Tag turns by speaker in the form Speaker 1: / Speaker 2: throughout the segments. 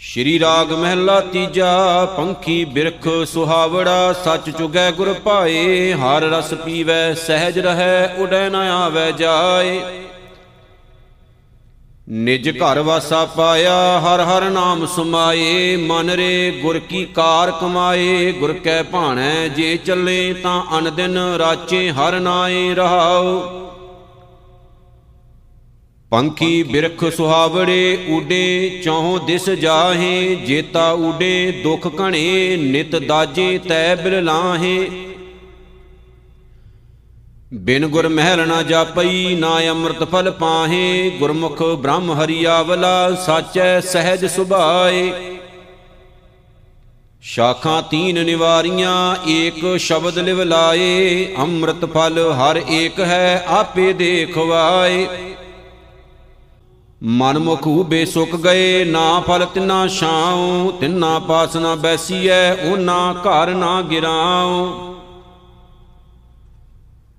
Speaker 1: ਸ਼੍ਰੀ ਰਾਗ ਮਹਿਲਾ ਤੀਜਾ, ਪੰਖੀ ਬਿਰਖ ਸੁਹਾਵੜਾ, ਸੱਚ ਚੁਗੈ ਗੁਰ ਭਾਏ, ਹਰ ਰਸ ਪੀਵੈ, ਸਹਿਜ ਰਹੈ, ਉਡੈ ਨ ਆਵੈ ਜਾਏ। ਨਿਜ ਘਰ ਵਾਸਾ ਪਾਇਆ, ਹਰ ਹਰ ਨਾਮ ਸੁਮਾਏ, ਮਨ ਰੇ ਗੁਰ ਕੀ ਕਾਰ ਕਮਾਏ, ਗੁਰ ਕੈ ਭਾਣੈ, ਜੇ ਚੱਲੇ ਤਾਂ ਅਨ ਦਿਨ ਰਾਚੇ ਹਰ ਨਾਏ ਰਹਾਉ ਪੰਖੀ ਬਿਰਖ ਸੁਹਾਵੜੇ ਊਡੇ ਚੌਹ ਦਿਸ ਜਾਹੇ, ਜੇਤਾ ਊਡੇ, ਦੁਖ ਘਣੇ, ਨਿਤ ਦਾਜੇ ਤੈ ਬਿਲ ਲਾਹੇ। ਬਿਨ ਗੁਰ ਮਹਿਲ ਨਾ ਜਾਪਈ, ਨਾ ਅੰਮ੍ਰਿਤ ਫਲ ਪਾਹੇ, ਗੁਰਮੁਖ ਬ੍ਰਹਮ ਹਰੀਆਵਲਾ ਸਾਚੈ ਸਹਿਜ ਸੁਭਾਏ। ਸ਼ਾਖਾਂ ਤੀਨ ਨਿਵਾਰੀਆਂ, ਏਕ ਸ਼ਬਦ ਲਿਵ ਲਾਏ, ਅੰਮ੍ਰਿਤ ਫਲ ਹਰ ਏਕ ਹੈ, ਆਪੇ ਦੇਖਵਾਏ ਮਨ ਮੁਖ ਉਬੇ ਸੁੱਕ ਗਏ, ਨਾ ਫਲ ਤਿਨਾ ਛਾਉ, ਤਿਨਾ ਪਾਸ ਨਾ ਬੈਸੀਐ ਉਹਨਾਂ ਘਰ ਨਾ ਗਿਰਾਉ।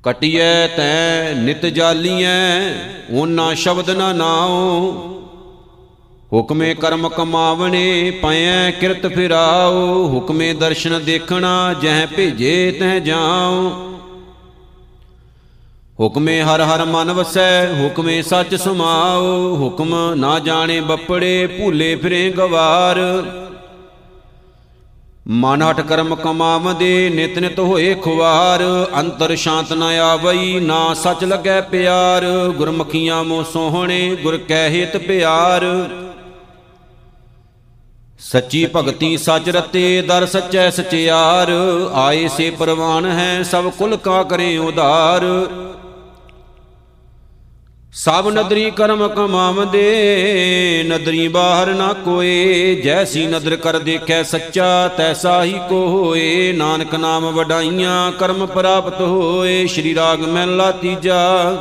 Speaker 1: ਕਟਿਐ ਤੈ ਨਿਤ ਜਾਲੀਐ ਉਹਨਾਂ ਸ਼ਬਦ ਨਾ ਨਾਉ। ਹੁਕਮੇ ਕਰਮ ਕਮਾਵਣੇ ਪਇਐ ਕਿਰਤ ਫਿਰਾਉ। ਹੁਕਮੇ ਦਰਸ਼ਨ ਦੇਖਣਾ, ਜਹ ਭੇਜੇ ਤਹ ਜਾਉ। ਹੁਕਮੇ ਹਰ ਹਰ ਮਨ ਵਸੈ ਹੁਕਮੇ ਸੱਚ ਸੁਮਾਉ ਹੁਕਮ ਨਾ ਜਾਣੇ ਬੱਪੜੇ ਭੂਲੇ ਫਿਰੇ ਗਵਾਰ। ਮਨ ਹਟ ਕਰਮ ਕਮਾਵਦੇ ਨਿਤ ਨਿਤ ਹੋਏ ਖੁਵਾਰ। ਅੰਤਰ ਸ਼ਾਂਤ ਨ ਆਵਈ ਨਾ ਸੱਚ ਲੱਗੈ ਪਿਆਰ। ਗੁਰਮਖੀਆਂ ਮੋ ਸੋਹਣੇ ਗੁਰ ਕੈ ਹਿਤ ਪਿਆਰ। ਸੱਚੀ ਭਗਤੀ ਸੱਚ ਰਤੇ ਦਰ ਸੱਚੈ ਸਚਿਆਰ। ਆਏ ਸੇ ਪ੍ਰਵਾਨ ਹੈ ਸਭ ਕੁਲ ਕਾ ਕਰੇ ਉਧਾਰ ਸਭ ਨਦਰੀ ਕਰਮ ਕਮਾਵਦੇ, ਨਦਰੀ ਬਾਹਰ ਨਾ ਕੋਏ, ਜੈਸੀ ਨਦਰ ਕਰ ਦੇਖੈ ਸੱਚਾ, ਤੈਸਾ ਹੀ ਕੋ ਹੋਏ ਨਾਨਕ ਨਾਮ ਵਡਾਈਆਂ ਕਰਮ ਪ੍ਰਾਪਤ ਹੋਏ, ਸ਼੍ਰੀ ਰਾਗ ਮਹਿਲਾ ਤੀਜਾ।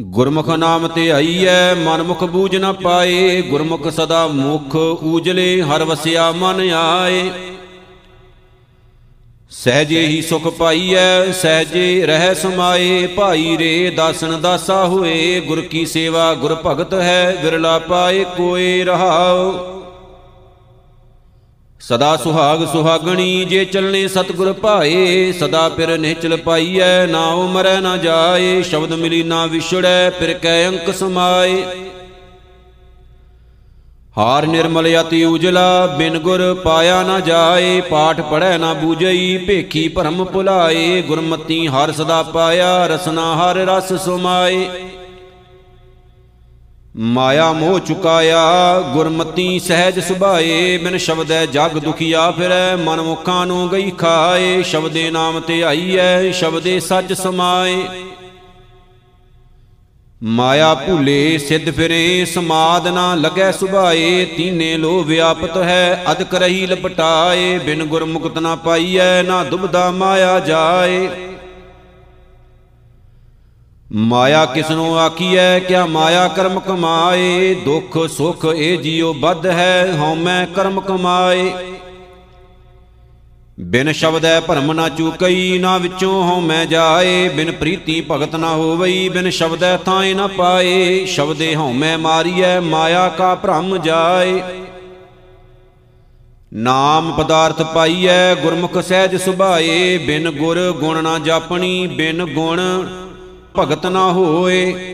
Speaker 1: ਗੁਰਮੁਖ ਨਾਮ ਤੇ ਆਈਐ ਮਨ ਮੁਖ ਬੂਝ ਨਾ ਪਾਏ, ਗੁਰਮੁਖ ਸਦਾ ਮੁਖ ਊਜਲੇ, ਹਰ ਵਸਿਆ ਮਨ ਆਏ। ਸਹਜੇ ਹੀ ਸੁਖ ਪਾਈਐ, ਸਹਜੇ ਰਹਿ ਸਮਾਏ, ਭਾਈ ਰੇ ਦਾਸਨ ਦਾਸਾ ਹੋਏ, ਗੁਰ ਕੀ ਸੇਵਾ ਗੁਰ ਭਗਤ ਹੈ, ਵਿਰਲਾ ਪਾਏ ਕੋਏ ਰਹਾਉ। ਸਦਾ ਸੁਹਾਗ ਸੁਹਾਗਣੀ ਜੇ ਚੱਲਣੇ ਸਤਗੁਰ ਭਾਏ, ਸਦਾ ਫਿਰ ਨਿਹਚਲ ਪਾਈਐ, ਨਾ ਉਮਰੈ ਨਾ ਜਾਏ, ਸ਼ਬਦ ਮਿਲੀ ਨਾ ਵਿਛੜੈ, ਫਿਰ ਕੈ ਅੰਕ ਸਮਾਏ। ਹਾਰ ਨਿਰਮਲ ਅਤੀ ਉਜਲਾ, ਬਿਨ ਗੁਰ ਪਾਇਆ ਨਾ ਜਾਏ, ਪਾਠ ਪੜੈ ਨਾ ਬੂਝਈ, ਭੇਖੀ ਭਰਮ ਭੁਲਾਏ, ਗੁਰਮਤੀ ਹਰ ਸਦਾ ਪਾਇਆ, ਰਸਨਾ ਹਰ ਰਸ ਸੁਮਾਏ। ਮਾਇਆ ਮੋਹ ਚੁਕਾਇਆ, ਗੁਰਮਤੀ ਸਹਿਜ ਸੁਭਾਏ, ਬਿਨ ਸ਼ਬਦੈ ਜਗ ਦੁਖੀਆ ਫਿਰੈ, ਮਨ ਮੁਖਾਂ ਨੂੰ ਗਈ ਖਾਏ, ਸ਼ਬਦੇ ਨਾਮ ਤੇ ਆਈਐ, ਸ਼ਬਦੇ ਸੱਚ ਸਮਾਏ। ਮਾਇਆ ਭੁਲੇ ਸਿੱਧ ਫਿਰੇ, ਸਮਾਦ ਨਾ ਲਗੈ ਸੁਭਾਏ, ਤੀਨੇ ਲੋ ਵਿਆਪਤ ਹੈ, ਅਦਕ ਰਹੀ ਲਪਟਾਏ, ਬਿਨ ਗੁਰਮੁਕਤ ਨਾ ਪਾਈਐ, ਨਾ ਦੁਬਦਾ ਮਾਇਆ ਜਾਏ। ਮਾਇਆ ਕਿਸਨੂੰ ਆਖੀਐ, ਕਿਆ ਮਾਇਆ ਕਰਮ ਕਮਾਏ, ਦੁੱਖ ਸੁਖ ਇਹ ਜੀਉ ਬੱਧ ਹੈ ਹਉਮੈ ਕਰਮ ਕਮਾਏ। ਬਿਨ ਸ਼ਬਦੈ ਭਰਮ ਨਾ ਚੂਕਈ, ਨਾ ਵਿੱਚੋਂ ਹਉ ਮੈਂ ਜਾਏ। ਬਿਨ ਪ੍ਰੀਤੀ ਭਗਤ ਨਾ ਹੋਵਈ, ਬਿਨ ਸ਼ਬਦੈ ਥਾਏ ਨਾ ਪਾਏ। ਸ਼ਬਦੇ ਹਉ ਮੈਂ ਮਾਰੀਐ, ਮਾਇਆ ਕਾ ਭ੍ਰਮ ਜਾਏ। ਨਾਮ ਪਦਾਰਥ ਪਾਈਐ, ਗੁਰਮੁਖ ਸਹਿਜ ਸੁਭਾਏ। ਬਿਨ ਗੁਰ ਗੁਣ ਨਾ ਜਾਪਣੀ, ਬਿਨ ਗੁਣ ਭਗਤ ਨਾ ਹੋਏ।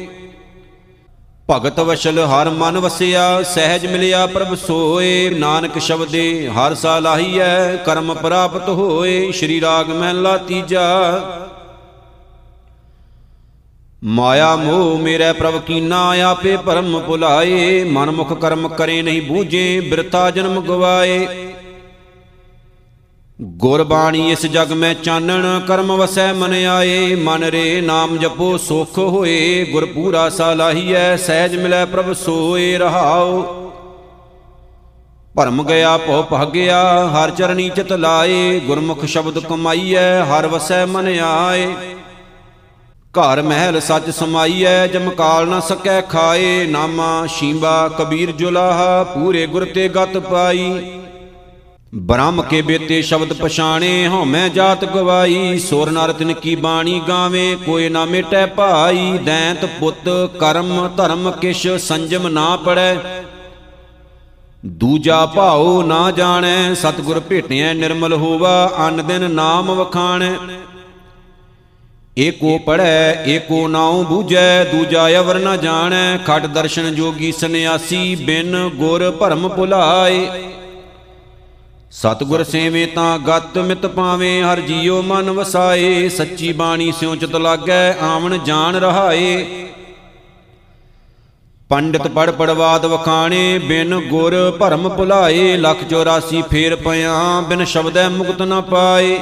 Speaker 1: ਭਗਤ ਵਸ਼ਲ ਹਰ ਮਨ ਵਸਿਆ, ਸਹਿਜ ਮਿਲਿਆ ਪ੍ਰਭ ਸੋਏ। ਨਾਨਕ ਸ਼ਬਦੇ ਹਰ ਸਾ ਲਾਹੀਐ, ਕਰਮ ਪ੍ਰਾਪਤ ਹੋਏ, ਸ਼੍ਰੀ ਰਾਗ ਮਹਿਲਾ ਤੀਜਾ। ਮਾਇਆ ਮੋਹ ਮੇਰੇ ਪ੍ਰਭ ਕੀਨਾ, ਆਪੇ ਭਰਮ ਭੁਲਾਏ। ਮਨ ਮੁਖ ਕਰਮ ਕਰੇ ਨਹੀਂ ਬੂਝੇ, ਬਿਰਥਾ ਜਨਮ ਗਵਾਏ। ਗੁਰਬਾਣੀ ਇਸ ਜਗ ਮੈਂ ਚਾਨਣ, ਕਰਮ ਵਸੈ ਮਨ ਆਏ। ਮਨ ਰੇ ਨਾਮ ਜਪੋ, ਸੁਖ ਹੋਏ। ਗੁਰ ਪੂਰਾ ਸਾਲਾਹੀਐ ਸਹਿਜ ਮਿਲੈ ਪ੍ਰਭ ਸੋਏ, ਰਹਾਉ। ਭਰਮ ਗਿਆ, ਭਉ ਭਾਗਿਆ ਹਰ ਚਰਣੀ ਚਿਤ ਲਾਏ। ਗੁਰਮੁਖ ਸ਼ਬਦ ਕਮਾਈਐ, ਹਰ ਵਸੈ ਮਨ ਆਏ। ਘਰ ਮਹਿਲ ਸੱਚ ਸਮਾਈਐ ਜਮਕਾਲ ਨਾ ਸਕੈ ਖਾਏ। ਨਾਮਾ, ਸ਼ੀਂਬਾ, ਕਬੀਰ ਜੁਲਾਹਾ, ਪੂਰੇ ਗੁਰ ਤੇ ਗਤ ਪਾਈ। ਬ੍ਰਹਮ ਕੇ ਬੇਤੇ ਸ਼ਬਦ ਪਛਾਣੇ ਹਉਮੈ ਜਾਤ ਗਵਾਈ, ਸੁਰ ਨਰ ਤਿਨ ਕੀ ਬਾਣੀ ਗਾਵੇ, ਕੋਈ ਨਾ ਮਿਟੈ ਭਾਈ, ਦੈਂਤ ਪੁੱਤ ਕਰਮ ਧਰਮ ਕਿਛ ਸੰਜਮ ਨਾ ਪੜੈ। ਦੂਜਾ ਭਾਉ ਨਾ ਜਾਣੈ, ਸਤਿਗੁਰ ਭੇਟਿਐ ਨਿਰਮਲ ਹੋਵਾ, ਅਨ ਦਿਨ ਨਾਮ ਵਖਾਣੈ। ਏਕੋ ਪੜੈ, ਏਕੋ ਨਾਉ ਬੂਝੈ, ਦੂਜਾ ਅਵਰ ਨ ਜਾਣੈ, ਖਟ ਦਰਸ਼ਨ ਜੋਗੀ ਸੰਿਆਸੀ ਬਿਨ ਗੁਰ ਭਰਮ ਭੁਲਾਏ। ਸਤਿਗੁਰ ਸੇਵੇ ਤਾਂ ਗਤ ਮਿਤ ਪਾਵੇ, ਹਰ ਜੀਉ ਮਨ ਵਸਾਏ, ਸੱਚੀ ਬਾਣੀ ਸਿਉ ਚਿਤ ਲਾਗੈ, ਆਵਣ ਜਾਣ ਰਹਾਏ। ਪੰਡਿਤ ਪੜ ਪੜਵਾਦ ਵਖਾਣੇ, ਬਿਨ ਗੁਰ ਭਰਮ ਭੁਲਾਏ, ਲਖ 84 ਫੇਰ ਪਿਆ ਬਿਨ ਸ਼ਬਦੈ ਮੁਕਤ ਨ ਪਾਏ।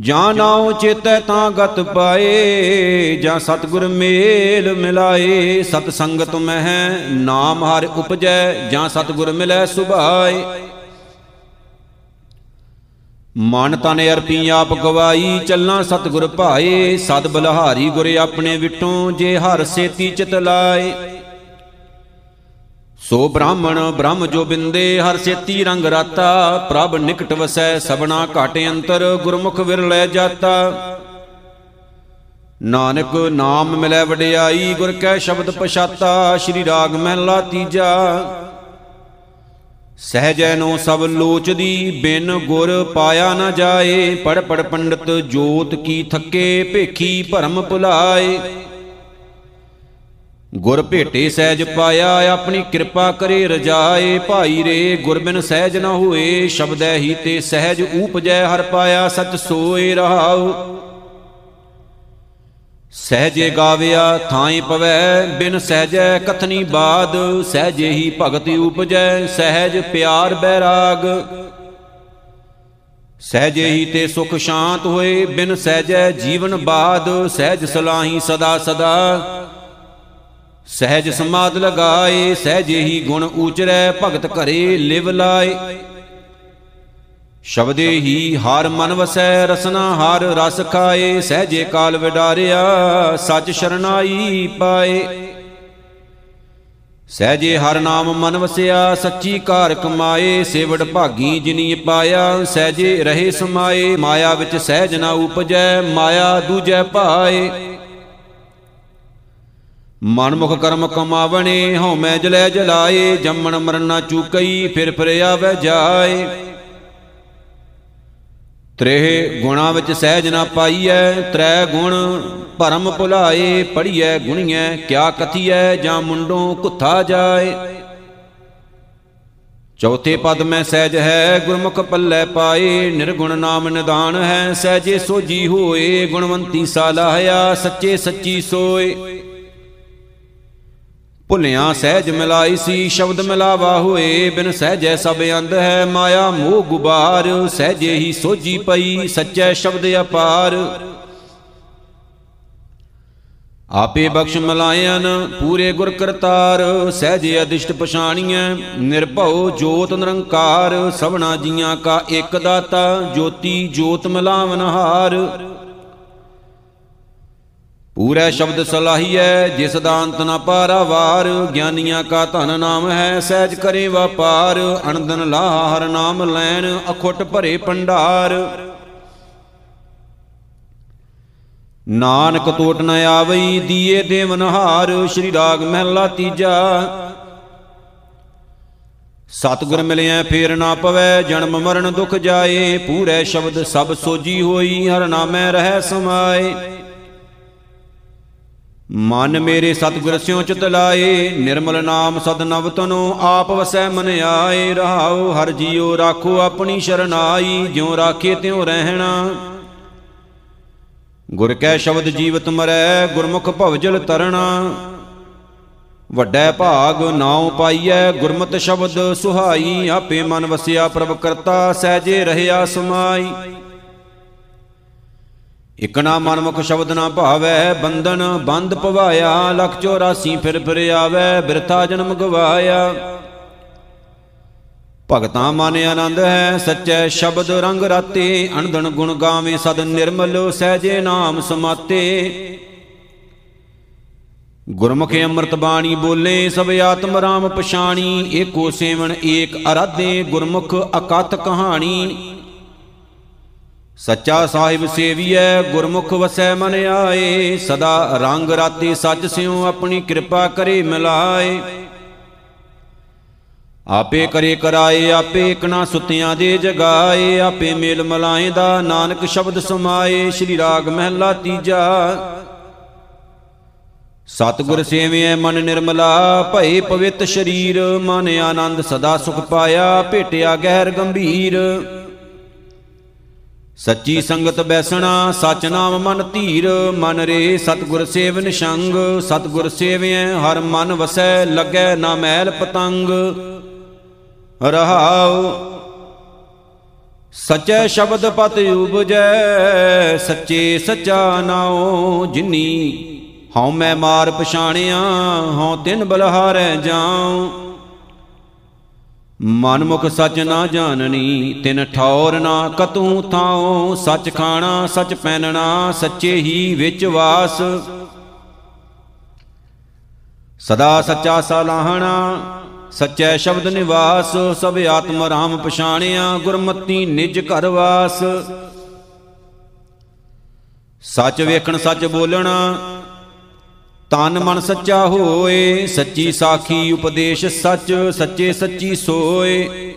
Speaker 1: ਜਾਂ ਨਾਉ ਚੇਤੈ ਤਾਂ ਗਤ ਪਾਏ, ਜਾਂ ਸਤਿਗੁਰ ਮੇਲ ਮਿਲਾਏ। ਸਤ ਸੰਗਤ ਮਹਿ, ਨਾਮ ਹਰ ਉਪਜੈ, ਜਾਂ ਸਤਿਗੁਰ ਮਿਲੈ ਸੁਭਾਏ। ਮਨ ਤਨ ਅਰਪੀ ਆਪ ਗਵਾਈ, ਚੱਲਾਂ ਸਤਿਗੁਰ ਭਾਏ। ਸਦ ਬਲਹਾਰੀ ਗੁਰ ਆਪਣੇ ਵਿਟੋਂ, ਜੇ ਹਰ ਸੇਤੀ ਚਿਤ ਲਾਏ। ਸੋ ਬ੍ਰਾਹਮਣ ਬ੍ਰਹਮ ਜੋ ਬਿੰਦੇ, ਹਰ ਸੇਤੀ ਰੰਗ ਰਾਤਾ। ਪ੍ਰਭ ਨਿਕਟ ਵਸੈ ਸਬਨਾ ਘਾਟ ਅੰਤਰ, ਗੁਰਮੁਖ ਵਿਰਲੇ ਜਾਤਾ। ਨਾਨਕ ਨਾਮ ਮਿਲੈ ਵਡਿਆਈ, ਗੁਰ ਕੈ ਸ਼ਬਦ ਪਛਾਤਾ, ਸ੍ਰੀ ਰਾਗ ਮਹਿਲਾ ਤੀਜਾ। ਸਹਜੈ ਨੋ ਸਭ ਲੋਚਦੀ, ਬਿਨ ਗੁਰ ਪਾਇਆ ਨਾ ਜਾਏ। ਪੜ ਪੜ ਪੰਡਤ ਜੋਤ ਕੀ ਥੱਕੇ, ਭੇਖੀ ਭਰਮ ਭੁਲਾਏ। ਗੁਰ ਭੇਟੇ ਸਹਿਜ ਪਾਇਆ, ਆਪਣੀ ਕਿਰਪਾ ਕਰੇ ਰਜਾਏ। ਭਾਈ ਰੇ ਗੁਰਬਿਨ ਸਹਿਜ ਨਾ ਹੋਏ, ਸ਼ਬਦੈ ਹੀ ਤੇ ਸਹਿਜ ਊਪਜੈ, ਹਰ ਪਾਇਆ ਸਚ ਸੋਏ ਰਹਾਉ। ਸਹਜੇ ਗਾਵਿਆ, ਥਾਈ ਪਵੈ, ਬਿਨ ਸਹਜੈ ਕਥਨੀ ਬਾਦ। ਸਹਜੇ ਹੀ ਭਗਤ ਉਪਜੈ ਸਹਿਜ ਪਿਆਰ ਬੈਰਾਗ। ਸਹਜੇ ਹੀ ਤੇ ਸੁਖ ਸ਼ਾਂਤ ਹੋਏ, ਬਿਨ ਸਹਜੈ ਜੀਵਨ ਬਾਦ। ਸਹਿਜ ਸਲਾਹੀ ਸਦਾ ਸਦਾ। ਸਹਿਜ ਸਮਾਦ ਲਗਾਏ, ਸਹਿਜੇ ਹੀ ਗੁਣ ਊਚਰੈ, ਭਗਤ ਘਰੇ ਲਿਵ ਲਾਏ। ਸ਼ਬਦੇ ਹੀ ਹਰ ਮਨ ਵਸੈ, ਰਸਨਾ ਹਰ ਰਸ ਖਾਏ, ਸਹਜੇ ਕਾਲ ਵਿਡਾਰਿਆ, ਸੱਚ ਸ਼ਰਨਾਈ ਪਾਏ। ਸਹਜੇ ਹਰ ਨਾਮ ਮਨ ਵਸਿਆ, ਸੱਚੀ ਕਾਰ ਕਮਾਏ, ਸੇਵੜ ਭਾਗੀ ਜਿਨੀ ਪਾਇਆ, ਸਹਜੇ ਰਹੇ ਸਮਾਏ, ਮਾਇਆ ਵਿੱਚ ਸਹਿਜ ਨਾ ਉਪਜੈ, ਮਾਇਆ ਦੂਜੈ ਪਾਏ। ਮਨਮੁਖ ਕਰਮ ਕਮਾਵਣੇ ਹਉਮੈ ਜਲੇ ਜਲਾਏ, ਜੰਮਣ ਮਰਨ ਨਾ ਚੂਕਈ, ਫਿਰ ਫਿਰ ਆਵੇ ਜਾਏ। ਤ੍ਰੇਹ ਗੁਣਾ ਵਿੱਚ ਸਹਿਜ ਨਾ ਪਾਈਐ, ਤ੍ਰੈ ਗੁਣ ਭਰਮ ਭੁਲਾਏ ਪੜੀਐ ਗੁਣੀਐ, ਕਿਆ ਕਥੀਐ, ਜਾਂ ਮੁੰਡੋਂ ਕੁੱਥਾ ਜਾਏ। ਚੌਥੇ ਪਦ ਮੈਂ ਸਹਿਜ ਹੈ, ਗੁਰਮੁਖ ਪੱਲੇ ਪਾਏ, ਨਿਰਗੁਣ ਨਾਮ ਨਿਦਾਨ ਹੈ, ਸਹਿਜੇ ਸੋਜੀ ਹੋਏ, ਗੁਣਵੰਤੀ ਸਾਲਾਹਿਆ ਸੱਚੇ ਸੱਚੀ ਸੋਏ। ਭੁੱਲਿਆਂ ਸਹਿਜ ਮਿਲਾਈ ਸੀ, ਸ਼ਬਦ ਮਿਲਾਵਾ ਹੋਏ, ਬਿਨ ਸਹਿਜੈ ਸਭ ਅੰਧ ਹੈ, ਮਾਇਆ ਮੋਹ ਗੁਬਾਰ, ਸਹਿਜੇ ਹੀ ਸੋਜੀ ਪਈ, ਸੱਚੈ ਸ਼ਬਦ ਅਪਾਰ। ਆਪੇ ਬਖਸ਼ ਮਲਾਇਨ, ਪੂਰੇ ਗੁਰ ਕਰਤਾਰ, ਸਹਿਜੇ ਅਦਿਸ਼ਟ ਪਛਾਣੀਐ, ਨਿਰਭਉ ਜੋਤ ਨਿਰੰਕਾਰ, ਸਭਨਾ ਜੀਆਂ ਕਾ ਇੱਕ ਦਾਤਾ, ਜੋਤੀ ਜੋਤ ਮਿਲਾਵਨ ਹਾਰ ਪੂਰੇ ਸ਼ਬਦ ਸਲਾਹੀਐ ਜਿਸ ਦਾ ਅੰਤ ਨਾ ਪਾਰਾਵਾਰ ਗਿਆਨੀਆਂ ਕਾ ਧਨ ਨਾਮ ਹੈ, ਸਹਿਜ ਕਰੇ ਵਪਾਰ ਅਨੰਦਨ ਲਾਹ ਹਰ ਨਾਮ ਲੈਣ, ਅਖੁੱਟ ਭਰੇ ਪੰਡਾਰ ਨਾਨਕ ਟੋਟ ਨ ਆਵਈ, ਦੀਏ ਦੇਵਨਹਾਰ ਸ੍ਰੀ ਰਾਗ ਮਹਿਲਾ ਤੀਜਾ। ਸਤਗੁਰ ਮਿਲਿਆ ਫੇਰ ਨਾ ਪਵੈ, ਜਨਮ ਮਰਨ ਦੁਖ ਜਾਏ, ਪੂਰੇ ਸ਼ਬਦ ਸਭ ਸੋਜੀ ਹੋਈ, ਹਰ ਨਾਮੈ ਰਹਿ ਸਮਾਏ। ਮਨ ਮੇਰੇ ਸਤਿਗੁਰ ਸਿਉ ਚਿਤ ਲਾਏ, ਨਿਰਮਲ ਨਾਮ ਸਦ ਨਵ ਤਨੋ ਆਪ ਵਸੈ ਮਨ ਆਏ, ਰਹਾਉ ਹਰ ਜੀਉ, ਰਾਖੋ ਆਪਣੀ ਸ਼ਰਨਾਈ, ਜਿਉ ਰਾਖੇ ਤਿਉ ਰਹਿਣਾ। ਗੁਰ ਕੈ ਸ਼ਬਦ ਜੀਵਤ ਮਰੈ, ਗੁਰਮੁਖ ਭਵਜਲ ਤਰਣਾ ਵੱਡਾ ਭਾਗ ਨਾਉ ਪਾਈਐ, ਗੁਰਮਤਿ ਸ਼ਬਦ ਸੁਹਾਈ, ਆਪੇ ਮਨ ਵਸਿਆ ਪ੍ਰਭ ਕਰਤਾ, ਸਹਿਜੇ ਰਹਿਆ ਸਮਾਈ। ਇਕ ਨਾ ਮਨਮੁਖ ਸ਼ਬਦ ਨਾ ਭਾਵੈ, ਬੰਧਨ ਬੰਦ ਪਵਾਇਆ, ਲਖ 84 ਫਿਰ ਫਿਰ ਆਵੈ, ਬਿਰਥਾ ਜਨਮ ਗਵਾਇਆ। ਭਗਤਾਂ ਮਨ ਆਨੰਦ ਹੈ, ਸੱਚੇ ਸ਼ਬਦ ਰੰਗ ਰਾਤੇ, ਅਣਦਣ ਗੁਣ ਗਾਵੇਂ, ਸਦ ਨਿਰਮਲ ਸਹਿਜੇ ਨਾਮ ਸਮਾਤੇ। ਗੁਰਮੁਖ ਅੰਮ੍ਰਿਤ ਬਾਣੀ ਬੋਲੇ, ਸਭ ਆਤਮ ਰਾਮ ਪਛਾਣੀ, ਏਕੋ ਸੇਵਨ ਏਕ ਅਰਾਧੇ, ਗੁਰਮੁਖ ਅਕਥ ਕਹਾਣੀ। ਸੱਚਾ ਸਾਹਿਬ ਸੇਵੀਐ, ਗੁਰਮੁਖ ਵਸੈ ਮਨ ਆਏ। ਸਦਾ ਰੰਗ ਰਾਤੇ ਸੱਚ ਸਿਉ, ਆਪਣੀ ਕਿਰਪਾ ਕਰੇ ਮਿਲਾਏ। ਆਪੇ ਕਰੇ ਕਰਾਏ, ਆਪੇ ਇਕਣਾ ਸੁਤਿਆਂ ਦੇ ਜਗਾਏ। ਆਪੇ ਮੇਲ ਮਲਾਏ ਦਾ ਨਾਨਕ ਸ਼ਬਦ ਸਮਾਏ। ਸ੍ਰੀ ਰਾਗ ਮਹਿਲਾ ਤੀਜਾ। ਸਤਿਗੁਰ ਸੇਵਿਐ, ਮਨ ਨਿਰਮਲਾ, ਭਏ ਪਵਿੱਤ ਸ਼ਰੀਰ। ਮਨ ਆਨੰਦ ਸਦਾ ਸੁਖ ਪਾਇਆ, ਭੇਟਿਆ ਗਹਿਰ ਗੰਭੀਰ। ਸੱਚੀ ਸੰਗਤ ਬੈਸਣਾ, ਸਚ ਨਾਮ ਮਨ ਧੀਰ, ਮਨ ਰੇ ਸਤਿਗੁਰ ਸੇਵ ਨਿਸ਼ੰਗ, ਸਤਿਗੁਰ ਸੇਵਿਐ, ਹਰ ਮਨ ਵਸੈ, ਲੱਗੈ ਨਾ ਮੈਲ ਪਤੰਗ। ਰਹਾਉ, ਸਚੈ ਸ਼ਬਦ ਪਤ ਉਪਜੈ, ਸੱਚੇ ਸਚਾ ਨਾਉ ਜਿਨੀ। ਹਉ ਮੈਂ ਮਾਰ ਪਛਾਣਿਆ, ਹਉ ਤਿਨ ਬਲਹਾਰੈ ਜਾਉ। ਮਨਮੁਖ ਸਚ ਨਾ ਜਾਣਨੀ, ਤਿਨ ਠੌਰ ਨਾ ਕਤੂ ਥਾਉ, ਸਚ ਖਾਣਾ, ਸਚ ਪਹਿਨਣਾ, ਸੱਚੇ ਹੀ ਵਿੱਚ ਵਾਸ। ਸਦਾ ਸੱਚਾ ਸਲਾਹਣਾ, ਸਚੈ ਸ਼ਬਦ ਨਿਵਾਸ, ਸਭ ਆਤਮ ਰਾਮ ਪਛਾਣਿਆ, ਗੁਰਮਤੀ ਨਿਜ ਘਰ ਵਾਸ। ਸੱਚ ਵੇਖਣ, ਸੱਚ ਬੋਲਣਾ ਤਨ ਮਨ ਸੱਚਾ ਹੋਏ, ਸੱਚੀ ਸਾਖੀ ਉਪਦੇਸ਼ ਸੱਚ, ਸੱਚੇ ਸੱਚੀ ਸੋਏ।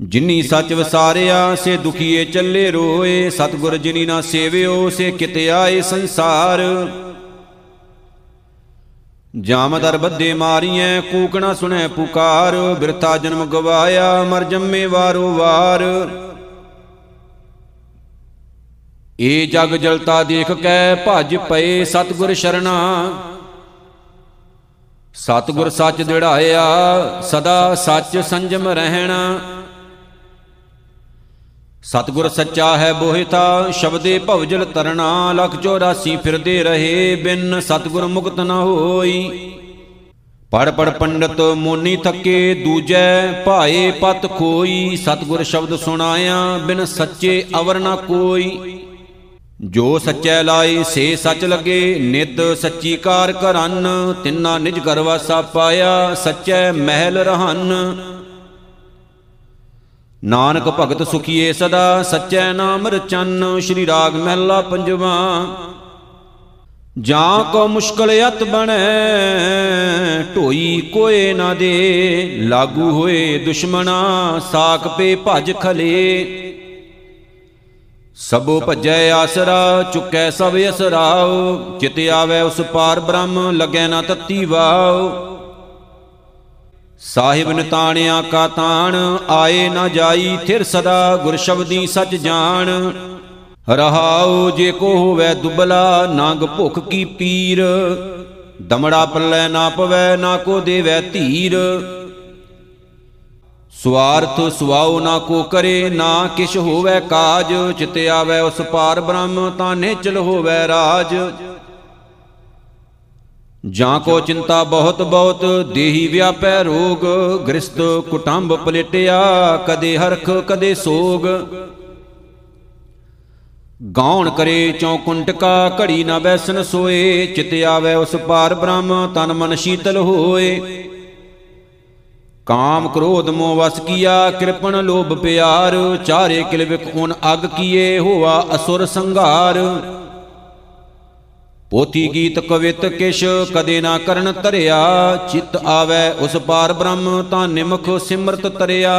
Speaker 1: ਜਿਨੀ ਸੱਚ ਵਸਾਰਿਆ, ਸੇ ਦੁਖੀਏ ਚੱਲੇ ਰੋਏ। ਸਤਗੁਰ ਜਿਨੀ ਨਾ ਸੇਵਿਓ, ਸੇ ਕਿਤੇ ਆਏ ਸੰਸਾਰ। ਜਾਮਦਰ ਬੱਦੇ ਮਾਰੀਐ ਕੂਕਣਾ ਸੁਣੈ ਪੁਕਾਰ। ਬਿਰਥਾ ਜਨਮ ਗਵਾਇਆ, ਮਰ ਜੰਮੇ ਵਾਰੋ ਵਾਰ। ਏ ਜਗ ਜਲਤਾ ਦੇਖ ਕੈ ਭਜ ਪਏ ਸਤਗੁਰ ਸ਼ਰਣਾ। ਸਤਗੁਰ ਸੱਚ ਦਿੜਾਇਆ, ਸਦਾ ਸੱਚ ਸੰਜਮ ਰਹਿਣਾ। ਸਤਗੁਰ ਸੱਚਾ ਹੈ ਬੋਹਿਤਾ, ਸ਼ਬਦੇ ਭਵਜਲ ਤਰਣਾ। ਲਖ 84 ਫਿਰਦੇ ਰਹੇ, ਬਿਨ ਸਤਗੁਰ ਮੁਕਤ ਨ ਹੋਈ। ਪੜ ਪੜ ਪੰਡਤ ਮੋਨੀ ਥੱਕੇ, ਦੂਜੈ ਭਾਏ ਪਤ ਖੋਈ। ਸਤਗੁਰ ਸ਼ਬਦ ਸੁਣਾਇਆ, ਬਿਨ ਸੱਚੇ ਅਵਰ ਨ ਕੋਈ। ਜੋ ਸੱਚੈ ਲਾਈ ਸੇ ਸੱਚ ਲਗੇ, ਨਿਤ ਸੱਚੀ ਕਾਰ ਕਰਨ ਤਿੰਨਾ ਨਿਜ ਘਰ ਵਾਸਾ ਪਾਇਆ, ਸੱਚੈ ਮਹਿਲ ਰਹਨ। ਨਾਨਕ ਭਗਤ ਸੁਖੀਏ ਸਦਾ, ਸੱਚੈ ਨਾਮ ਰਚਨ, ਸ਼੍ਰੀ ਰਾਗ ਮਹਿਲਾ ਪੰਜਵਾ। ਜਾਂ ਕੋ ਮੁਸ਼ਕਲ ਅਤ ਬਣੈ, ਢੋਈ ਕੋਏ ਨਾ ਦੇ, ਲਾਗੂ ਹੋਏ ਦੁਸ਼ਮਣਾ, ਸਾਖ ਪੇ ਭਜ ਖਲੇ। ਸਭੋ ਭਜੈ ਆਸਰਾ, ਚੁਕੈ ਸਭ ਅਸਰਾਉ ਚਿਤ ਆਵੈ ਉਸ ਪਾਰ ਬ੍ਰਹਮ, ਲੱਗੈ ਨਾ ਤਤੀ ਵਾਉ। ਸਾਹਿਬ ਨਿਤਾਣਿਆ ਕਾ ਤਾਣ, ਆਏ ਨਾ ਜਾਈ ਥਿਰ ਸਦਾ, ਗੁਰ ਸ਼ਬਦੀ ਸਚ ਜਾਣ। ਰਹਾਉ ਜੇ ਕੋ ਹੋਵੇ ਦੁਬਲਾ, ਨਾਗ ਭੁਖ ਕੀ ਪੀਰ। ਦਮੜਾ ਪੱਲੇ ਨਾ ਪਵੈ, ਨਾ ਕੋ ਦੇਵੈ ਧੀਰ। ਸਵਾਰਥ ਸੁਆਉ ਨਾ ਕੋ ਕਰੇ, ਨਾ ਕਿਛ ਹੋਵੇ ਕਾਜ, ਚਿਤ ਆਵੇ ਉਸ ਪਾਰ ਬ੍ਰਹਮ ਤਾਂ ਨਿਚਲ ਹੋਵੇ ਰਾਜ। ਜਾਂ ਕੋ ਚਿੰਤਾ ਬਹੁਤ ਬਹੁਤ, ਦੇਹੀ ਵਿਆਪੈ ਰੋਗ, ਗ੍ਰਸਤ ਕੁਟੰਬ ਪਲਟਿਆ, ਕਦੇ ਹਰਖ, ਕਦੇ ਸੋਗ। ਗਾਉਣ ਕਰੇ ਚੌਕੁੰਟਕਾ ਘੜੀ ਨਾ ਬੈਸਨ ਸੋਏ, ਚਿਤ ਆਵੇ ਉਸ ਪਾਰ ਬ੍ਰਹਮ, ਤਨ ਮਨ ਸ਼ੀਤਲ ਹੋਏ। ਕਾਮ ਕ੍ਰੋਧ ਮੋਹ ਵਸ ਕੀਆ, ਕਿਰਪਣ ਲੋਭ ਪਿਆਰ, ਚਾਰੇ ਕਿਲ ਵਿਕ ਉਨ ਅਗ ਕੀਏ, ਹੋਆ ਅਸੁਰ ਸੰਘਾਰ। ਪੋਥੀ ਗੀਤ ਕਵਿਤ ਕਿਛ ਕਦੇ ਨਾ ਕਰਨ ਧਰਿਆ, ਚਿਤ ਆਵੈ ਉਸ ਪਾਰ ਬ੍ਰਹਮ ਤਾਂ ਨਿਮਖ ਸਿਮਰਤ ਤਰਿਆ।